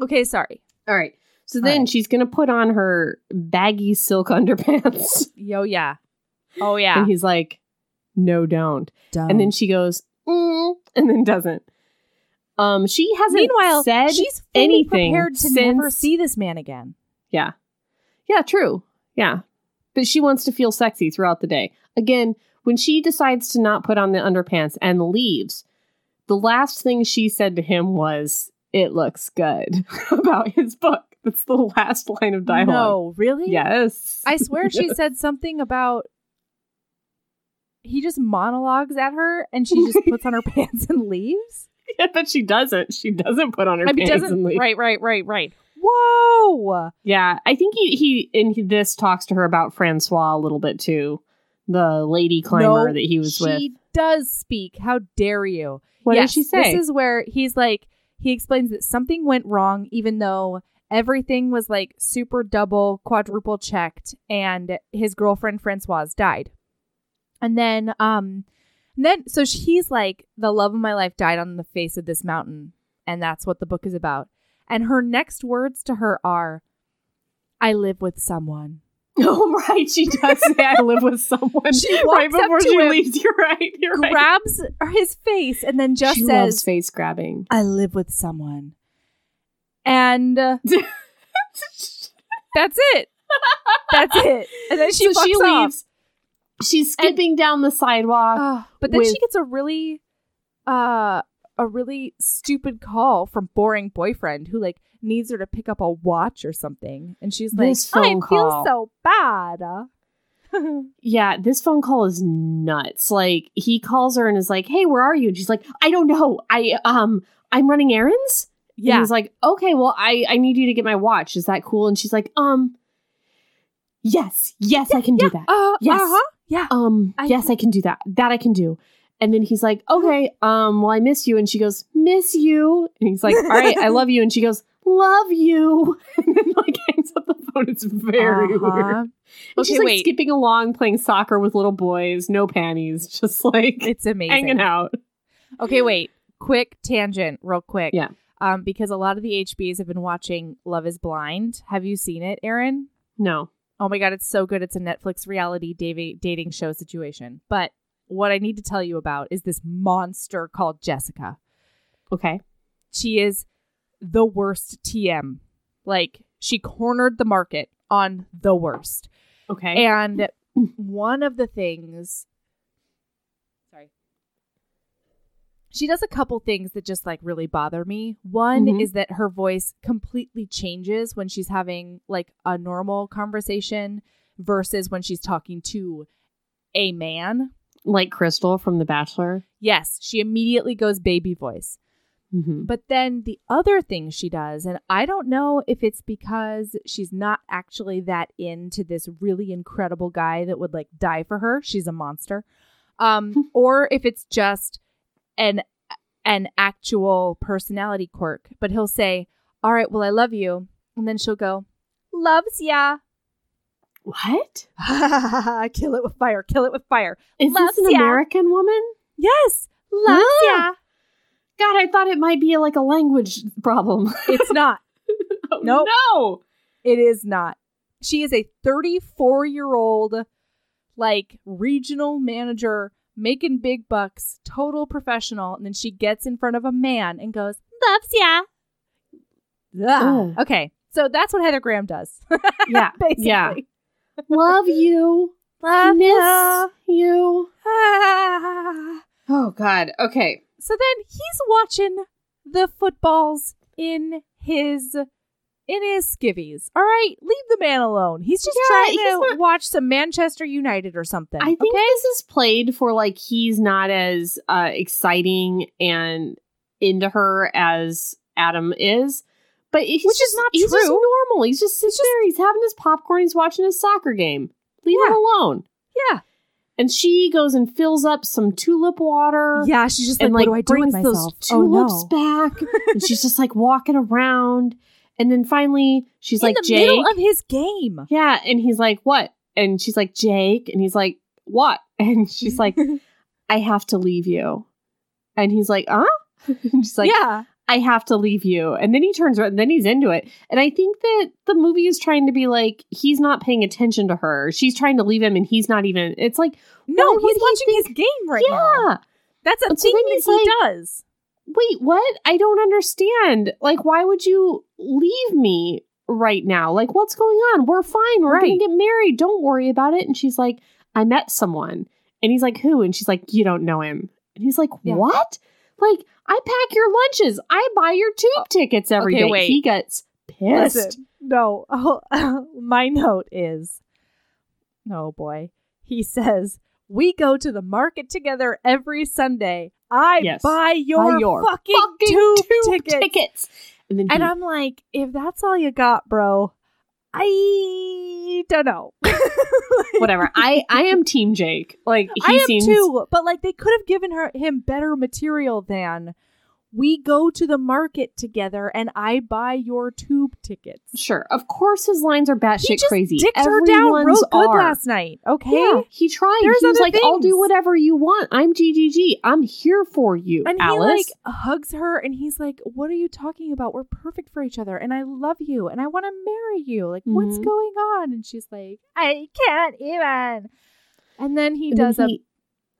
S1: Okay, sorry.
S2: All right. So
S1: All
S2: then
S1: right.
S2: she's going to put on her baggy silk underpants.
S1: Yo, yeah. Oh yeah.
S2: And he's like, no, don't. And then she goes, mm, and then doesn't. Um, she hasn't
S1: meanwhile,
S2: said
S1: she's fully
S2: anything
S1: prepared to never
S2: since-
S1: see this man again.
S2: Yeah. Yeah, true. Yeah. But she wants to feel sexy throughout the day. Again, when she decides to not put on the underpants and leaves, the last thing she said to him was, It looks good about his book. That's the last line of dialogue.
S1: No, really?
S2: Yes.
S1: I swear she said something about he just monologues at her and she just puts on her pants and leaves.
S2: Yeah, but she doesn't. She doesn't put on her
S1: I mean,
S2: pants and leave.
S1: right, right, right, right. Whoa!
S2: Yeah, I think he, he in this talks to her about Francois a little bit too, the lady climber
S1: No,
S2: that he was
S1: she
S2: with.
S1: does speak. How dare you?
S2: What
S1: yes,
S2: did she say?
S1: This is where he's like, he explains that something went wrong, even though everything was like super double, quadruple checked, and his girlfriend Francoise died. And then, um, and then so he's like, the love of my life died on the face of this mountain, and that's what the book is about. And her next words to her are, "I live with someone."
S2: oh, right. She does say I live with someone
S1: She
S2: right
S1: walks up
S2: before
S1: to
S2: she
S1: him,
S2: leaves. You're right. You're right.
S1: Grabs his face and then just
S2: she
S1: says,
S2: face grabbing.
S1: I live with someone. And uh, that's it. That's it. And then she
S2: so she
S1: off.
S2: She's skipping down the sidewalk.
S1: Ah, but then she gets a really uh a really stupid call from boring boyfriend who like needs her to pick up a watch or something. And she's like,
S2: This
S1: I
S2: phone
S1: feel so bad.
S2: Yeah, this phone call is nuts. Like he calls her and is like, "Hey, where are you?" And she's like, "I don't know. I um I'm running errands." And
S1: yeah.
S2: he's like, "Okay, well, I I need you to get my watch. Is that cool?" And she's like, "Um Yes. Yes, I can do that.
S1: Uh,
S2: Yes.
S1: Uh-huh. Yeah.
S2: Um
S1: I-
S2: yes, I can do that. That I can do." And then he's like, "Okay, um well, I miss you." And she goes, "Miss you." And he's like, "All right, I love you." And she goes, "Love you." And then like hangs up the phone. It's very weird.
S1: Uh-huh.
S2: And
S1: Okay,
S2: she's like
S1: wait.
S2: skipping along, playing soccer with little boys, no panties, just like
S1: It's amazing.
S2: hanging out.
S1: Okay, wait. Quick tangent, real quick.
S2: Yeah.
S1: Um, because a lot of the HBs have been watching Love is Blind. Have you seen it, Aaron?
S2: No.
S1: Oh my god, it's so good. It's a Netflix reality dating show situation. But what I need to tell you about is this monster called Jessica.
S2: Okay.
S1: She is the worst TM. Like she cornered the market on the worst.
S2: Okay.
S1: And one of the things sorry. She does a couple things that just like really bother me. One
S2: Mhm.
S1: is that her voice completely changes when she's having like a normal conversation versus when she's talking to a man.
S2: like Crystal from The Bachelor.
S1: Yes, she immediately goes baby voice.
S2: Mm-hmm.
S1: But then the other thing she does, and I don't know if it's because she's not actually that into this really incredible guy that would like die for her. She's a monster. Um, or if it's just an an actual personality quirk. But he'll say, All right, well, I love you. And then she'll go, Loves ya.
S2: What?
S1: kill it with fire, kill it with fire.
S2: Is
S1: Loves
S2: this an
S1: ya.
S2: American woman?
S1: Yes, loves
S2: Ah.
S1: ya.
S2: God, I thought it might be like a language problem.
S1: It's not.
S2: Oh,
S1: Nope.
S2: No.
S1: It is not. She is a 34 year old, like, regional manager making big bucks, total professional. And then she gets in front of a man and goes, Loves ya. Ugh.
S2: Ugh.
S1: Okay. So that's what Heather Graham does.
S2: Yeah.
S1: basically.
S2: Yeah. Love you.
S1: Love
S2: Miss
S1: ya.
S2: you.
S1: Ah.
S2: Oh God. Okay.
S1: So then he's watching the footballs in his in his skivvies. All right, leave the man alone. He's just
S2: Yeah,
S1: trying
S2: he's
S1: to
S2: not-
S1: watch some Manchester United or something.
S2: I think
S1: okay?
S2: this is played for like he's not as uh, exciting and into her as Adam is. But he's
S1: Which is
S2: just-
S1: not
S2: he's just
S1: true.
S2: normal. He's just sits there. He's having his popcorn. He's watching his soccer game. Leave him alone.
S1: Yeah.
S2: And she goes and fills up some tulip water.
S1: Yeah, she's just
S2: and
S1: like,
S2: like,
S1: what do I do with
S2: brings
S1: myself?
S2: those tulips
S1: oh, no.
S2: back. and she's just like walking around. And then finally, she's
S1: in
S2: like,
S1: the
S2: Jake.
S1: middle of his game.
S2: yeah. And he's like, what? And she's like, Jake. And he's like, what? And she's like, I have to leave you. And he's like, huh? and she's like,
S1: yeah,
S2: I have to leave you. And then he turns around and then he's into it. And I think that the movie is trying to be like, he's not paying attention to her. She's trying to leave him and he's not even, it's like,
S1: no, he's watching
S2: think-
S1: his game right
S2: yeah.
S1: now. That's a
S2: So
S1: thing
S2: then
S1: that he
S2: like-
S1: does.
S2: Wait, what? I don't understand. Like, why would you leave me right now? Like, what's going on? We're fine. We're going to get married. Don't worry about it. And she's like, I met someone. And he's like, who? And she's like, you don't know him. And he's like,
S1: Yeah.
S2: what? Like, I pack your lunches. I buy your tube tickets every day.
S1: okay, wait.
S2: He gets pissed.
S1: Listen, no, my note is, oh boy, he says we go to the market together every Sunday. I
S2: Yes.
S1: buy your,
S2: Buy your
S1: fucking,
S2: fucking
S1: tube,
S2: tube
S1: tickets.
S2: tickets. And then
S1: And
S2: he-
S1: I'm like, if that's all you got, bro, I don't know.
S2: whatever. I I am Team Jake. Like he
S1: I am
S2: seems
S1: too, but like they could have given her him better material than we go to the market together and I buy your tube tickets.
S2: sure. Of course, his lines are
S1: He
S2: batshit
S1: just
S2: crazy.
S1: dicked her down real good
S2: are.
S1: last night. Okay,
S2: Yeah, he tried.
S1: There's
S2: he was
S1: other
S2: like, "I'll do whatever you want. I'm GGG. I'm here for you,
S1: and
S2: Alice."
S1: he like hugs her and he's like, "What are you talking about? We're perfect for each other, and I love you, and I want to marry you. Like, what's
S2: Mhm.
S1: going on?" And she's like, "I can't even." And then he
S2: And then
S1: does
S2: he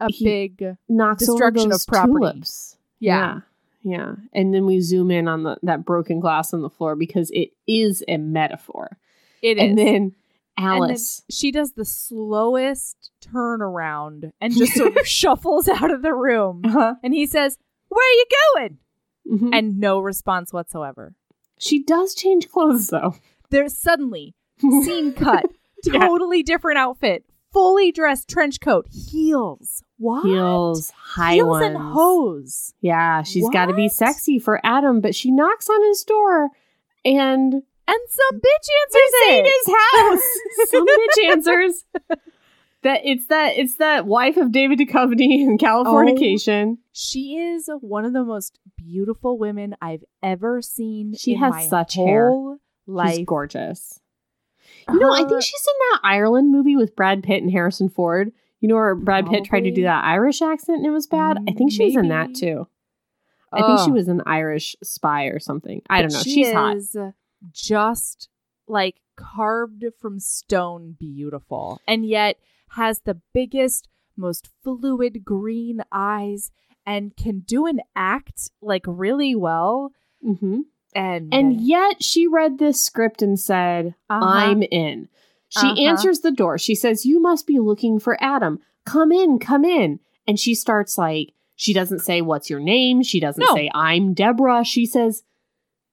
S1: a a
S2: he-
S1: big
S2: knocks
S1: destruction
S2: over
S1: of
S2: those
S1: property.
S2: tulips. yeah, yeah. And then we zoom in on the that broken glass on the floor because it is a metaphor.
S1: It is.
S2: and then
S1: And then
S2: Alice.
S1: she does the slowest turnaround and just sort of shuffles out of the room.
S2: uh-huh.
S1: And he says, Where are you going?
S2: Mhm.
S1: And no response whatsoever.
S2: she does change clothes though.
S1: There's suddenly scene cut,
S2: Yeah.
S1: totally different outfit, fully dressed trench coat, heels. What?
S2: Heels, high
S1: Heels
S2: ones.
S1: and hose.
S2: Yeah, she's got to be sexy for Adam, but she knocks on his door and
S1: And some bitch answers
S2: in
S1: it.
S2: his house. Some bitch answers. That it's that it's that wife of David Duchovny in Californication. Oh.
S1: She is one of the most beautiful women I've ever seen.
S2: She
S1: in
S2: has such hair.
S1: whole Life.
S2: She's gorgeous. You know, I think she's in that Ireland movie with Brad Pitt and Harrison Ford. You know where Brad Pitt tried to do that Irish accent and it was bad? I think she was in that
S1: Maybe.
S2: too. I think she
S1: Ugh.
S2: was an Irish spy or something. I don't know.
S1: She
S2: She's hot.
S1: is just like carved from stone beautiful and yet has the biggest most fluid green eyes and can do an act like really well
S2: hmm
S1: and
S2: And yet she read this script and said,
S1: Uh-huh.
S2: I'm in. She
S1: Uh-huh.
S2: answers the door. She says, You must be looking for Adam. Come in, come in. And she starts like, she doesn't say, What's your name? She doesn't
S1: No.
S2: say, I'm Deborah. She says,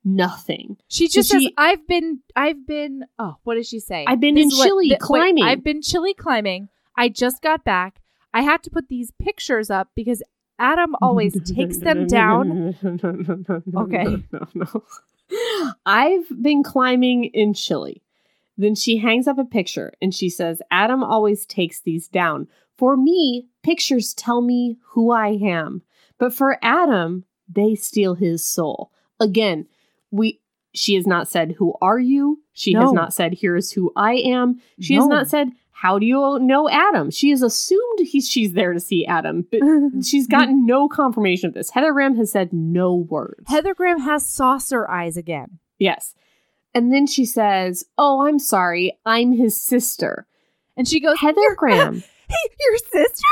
S2: Nothing.
S1: she
S2: so
S1: just says
S2: she-
S1: i've been i've been oh what does she say
S2: I've been
S1: This
S2: in Chile
S1: th- wait,
S2: climbing.
S1: i've been chile climbing i just got back i had to put these pictures up because adam always takes them down Okay.
S2: No, no. I've been climbing in Chile. Then she hangs up a picture and she says, Adam always takes these down. For me, pictures tell me who I am. But for Adam, they steal his soul. Again, we she has not said who are you? She has not said here is who I am. She has not said How do you know Adam? She has assumed he's, she's there to see Adam, but she's gotten no confirmation of this. Heather Graham has said no words.
S1: Heather Graham has saucer eyes again.
S2: yes. And then she says, Oh, I'm sorry. I'm his sister.
S1: And she goes,
S2: Heather
S1: "Your-
S2: Graham,
S1: your sister?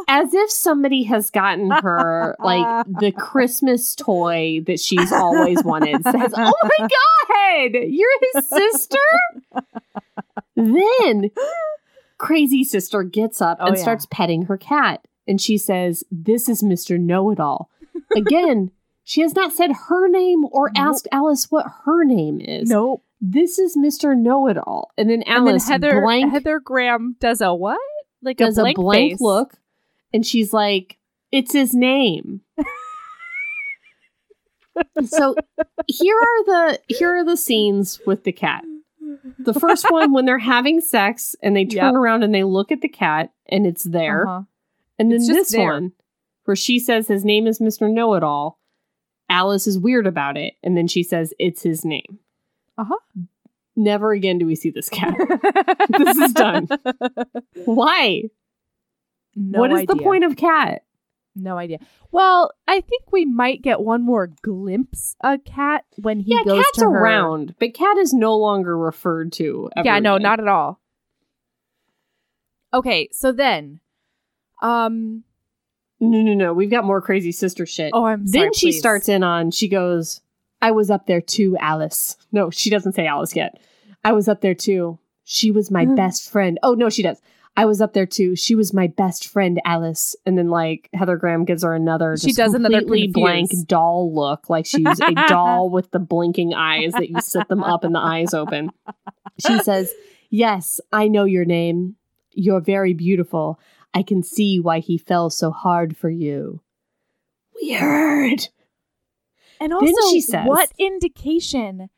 S2: as if somebody has gotten her like the Christmas toy that she's always wanted, says, Oh my God, you're his sister? then crazy sister gets up
S1: Oh,
S2: and
S1: yeah.
S2: starts petting her cat. And she says, This is Mr. Know It All. Again, she has not said her name or
S1: Nope.
S2: asked Alice what her name is.
S1: nope.
S2: This is Mr. Know It All. And then
S1: And then
S2: Alice
S1: Heather
S2: blank
S1: Heather Graham does a what? Like
S2: does
S1: a blank,
S2: a blank look and she's like it's his name so here are the here are the scenes with the cat the first one when they're having sex and they turn
S1: Yep.
S2: around and they look at the cat and it's there
S1: Uh-huh.
S2: and then this
S1: there.
S2: one where she says his name is mr know-it-all alice is weird about it and then she says it's his name
S1: Uh-huh.
S2: never again do we see this cat This is done. why
S1: No
S2: what is the point of cat
S1: No idea. Well, I think we might get one more glimpse of Cat when he
S2: yeah,
S1: goes
S2: cat's
S1: to her.
S2: around, but cat is no longer referred to. Ever
S1: Yeah, no, not at all. Okay, so then, um,
S2: No, no, no. We've got more crazy sister shit.
S1: oh, I'm sorry,
S2: then she
S1: please.
S2: starts in on. She goes, "I was up there too, Alice." No, she doesn't say Alice yet. I was up there too. She was my
S1: Hmm.
S2: best friend. Oh no, she does. I was up there too. She was my best friend, Alice. And then like Heather Graham gives her another.
S1: She
S2: just
S1: does another
S2: completely blank
S1: confused.
S2: doll look, like she's a doll with the blinking eyes that you sit them up and the eyes open. She says, "Yes, I know your name. You're very beautiful. I can see why he fell so hard for you." Weird.
S1: And
S2: Then
S1: also,
S2: she says-
S1: what indication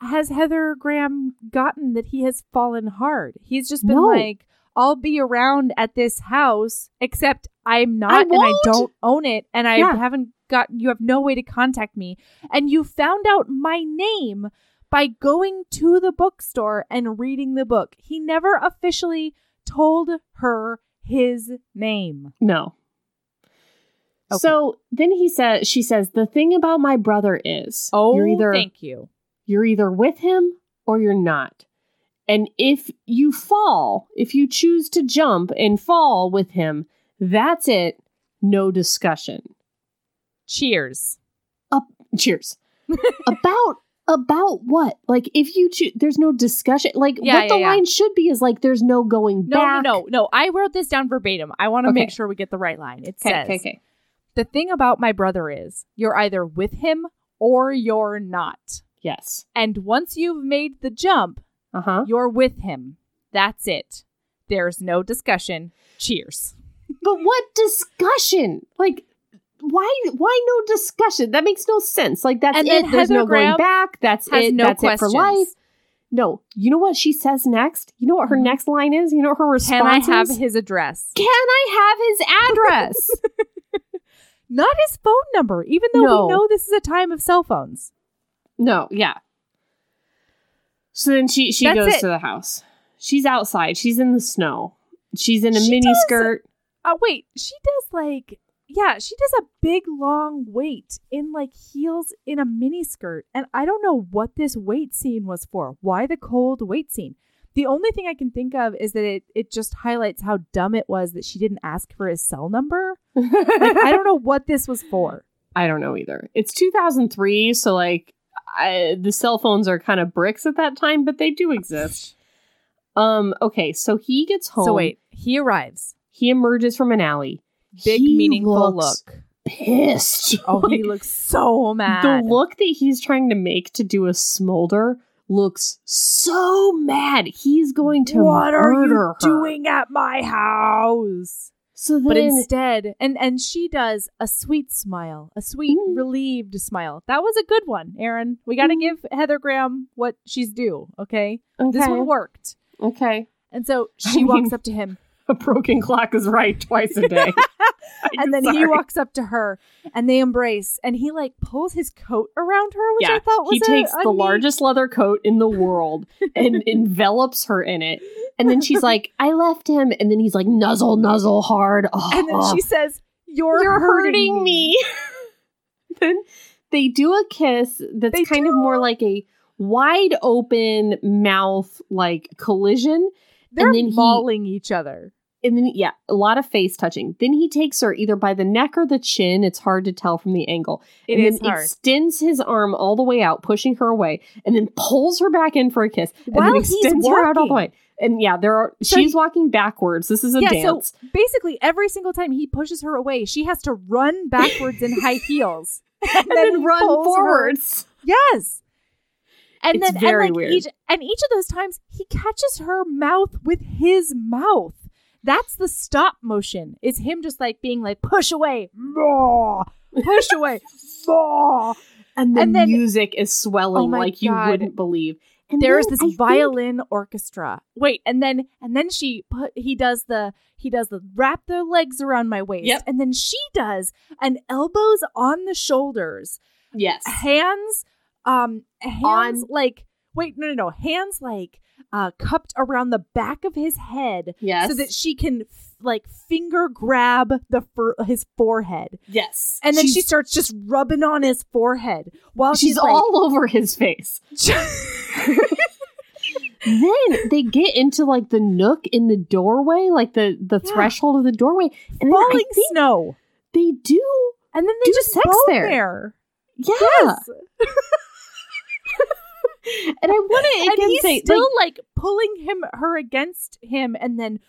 S1: has Heather Graham gotten that he has fallen hard? He's just been
S2: No.
S1: like, I'll be around at this house, except I'm not
S2: I
S1: and I don't own it, and I
S2: Yeah.
S1: haven't got you have no way to contact me. And you found out my name by going to the bookstore and reading the book. He never officially told her his name.
S2: No.
S1: Okay.
S2: So then he says, she says, the thing about my brother is,
S1: Oh,
S2: you're either
S1: thank you.
S2: you're either with him or you're not. And if you fall, if you choose to jump and fall with him, that's it. No discussion.
S1: Cheers.
S2: Cheers. about about what? Like if you choose, there's no discussion. Like
S1: Yeah,
S2: what
S1: yeah,
S2: the
S1: yeah.
S2: line should be is like there's no going
S1: No,
S2: back.
S1: no, no, no. I wrote this down verbatim. I want to
S2: Okay.
S1: make sure we get the right line. It
S2: Okay,
S1: says,
S2: okay, okay.
S1: The thing about my brother is you're either with him or you're not.
S2: Yes.
S1: And once you've made the jump,
S2: Uh huh.
S1: you're with him. That's it. There's no discussion. Cheers.
S2: But what discussion? Like, why? Why no discussion? That makes no sense. Like that's
S1: And
S2: it. There's
S1: Heather
S2: no
S1: Graham
S2: going back. That's it.
S1: no
S2: that's
S1: questions.
S2: it for life. No. You know what she says next? You know what her
S1: Mhm.
S2: next line is? You know her response
S1: Can I have
S2: is?
S1: his address?
S2: Can I have his address?
S1: Not his phone number, even though
S2: No.
S1: we know this is a time of cell phones.
S2: no. Yeah. So then she she
S1: That's
S2: goes
S1: it.
S2: to the house. She's outside. She's in the snow. She's in a
S1: She
S2: mini
S1: does-
S2: skirt.
S1: Oh, wait. She does like, yeah, she does a big long wait in like heels in a mini skirt. And I don't know what this wait scene was for. Why the cold wait scene? The only thing I can think of is that it, it just highlights how dumb it was that she didn't ask for his cell number. Like, I don't know what this was for.
S2: I don't know either. It's 2003, so like I, the cell phones are kind of bricks at that time, but they do exist. Um. Okay, so he gets home.
S1: So wait, he arrives.
S2: He emerges from an alley.
S1: Big,
S2: He
S1: meaningful
S2: looks
S1: look.
S2: Pissed.
S1: Oh, he looks so mad.
S2: The look that he's trying to make to do a smolder looks so mad. He's going to
S1: what are you
S2: her.
S1: doing at my house?
S2: So then,
S1: But instead, and and she does a sweet smile, a sweet
S2: Mm.
S1: relieved smile. That was a good one, Aaron. We got to
S2: Mm.
S1: give Heather Graham what she's due. Okay, this one worked.
S2: okay.
S1: And so
S2: I
S1: she walks
S2: mean-
S1: up to him.
S2: A broken clock is right twice a day.
S1: and then he walks up to her and they embrace and he like pulls his coat around her, which
S2: yeah,
S1: I thought was
S2: he takes
S1: a
S2: the
S1: neat-
S2: largest leather coat in the world and envelops her in it. And then she's like, "I left him," and then he's like, "Nuzzle, nuzzle hard." Oh,
S1: And then
S2: oh.
S1: she says, You're,
S2: you're
S1: hurting,
S2: hurting me. then they do a kiss that's
S1: They
S2: kind of more like a wide open mouth like collision
S1: They're
S2: And then he-
S1: mauling each other.
S2: And then yeah a lot of face touching then he takes her either by the neck or the chin it's hard to tell from the angle
S1: It
S2: and
S1: is
S2: then
S1: hard.
S2: extends his arm all the way out pushing her away and then pulls her back in for a kiss and
S1: While
S2: then
S1: he's
S2: extends her out all the way and yeah there are
S1: So
S2: she's
S1: he-
S2: walking backwards this is a
S1: yeah,
S2: dance
S1: so basically every single time he pushes her away, she has to run backwards in high heels. And,
S2: and then run
S1: pulls her-
S2: forwards
S1: Yes. And
S2: It's
S1: then and like
S2: weird.
S1: each and each of those times he catches her mouth with his mouth. That's the stop motion. It's him just like being like push away, Blah. push away, Blah.
S2: and the
S1: And then-
S2: music is swelling
S1: Oh
S2: like you wouldn't believe and
S1: There's this
S2: I think-
S1: violin orchestra. Wait, and then and then she put he does the he does the wrap their legs around my waist,
S2: Yep.
S1: and then she does an elbows on the shoulders,
S2: yes
S1: hands um hands
S2: On-
S1: like wait no no no hands like uh cupped around the back of his head
S2: yes
S1: so that she can f- like finger grab the fur- his forehead
S2: yes
S1: and then she starts just rubbing on his forehead while
S2: she's,
S1: she's, like,
S2: all over his face then they get into like the nook in the doorway, like the the
S1: Yeah.
S2: threshold of the doorway, and
S1: falling snow
S2: they do.
S1: and then they
S2: do
S1: just
S2: sex there.
S1: there.
S2: Yeah,
S1: Yes.
S2: and I want to again
S1: he's
S2: say,
S1: still
S2: like,
S1: like, pulling him her against him and then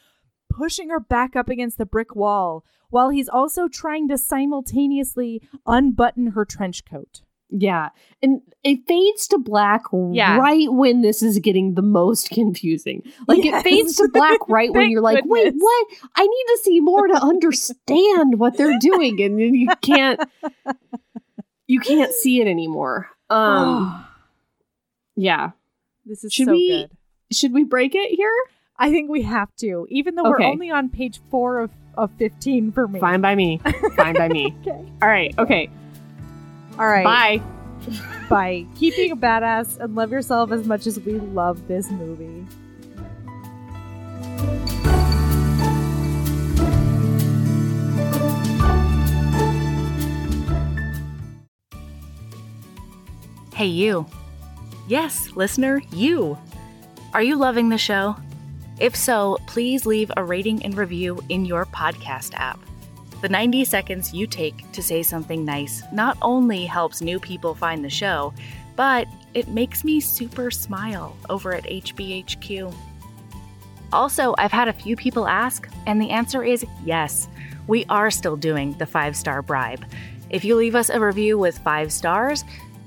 S1: pushing her back up against the brick wall while he's also trying to simultaneously unbutton her trench coat.
S2: yeah, and it fades to black
S1: Yeah.
S2: right when this is getting the most confusing. Like
S1: Yes.
S2: it fades to black right when you're like, wait, what? I need to see more to understand what they're doing, and then you can't. You can't see it anymore. Um, yeah.
S1: this is
S2: Should
S1: so
S2: we-
S1: good.
S2: Should we break it here?
S1: I think we have to, even though we're only on page four of, of 15 for me.
S2: Fine by me. Fine by me.
S1: Okay.
S2: All right. Okay.
S1: All right.
S2: Bye.
S1: Bye. Keep being a badass and love yourself as much as we love this movie.
S3: Hey, you. Yes, listener, you. Are you loving the show? If so, please leave a rating and review in your podcast app. The 90 seconds you take to say something nice not only helps new people find the show, but it makes me super smile over at HBHQ. Also, I've had a few people ask, and the answer is yes. We are still doing the five star bribe. If you leave us a review with five stars,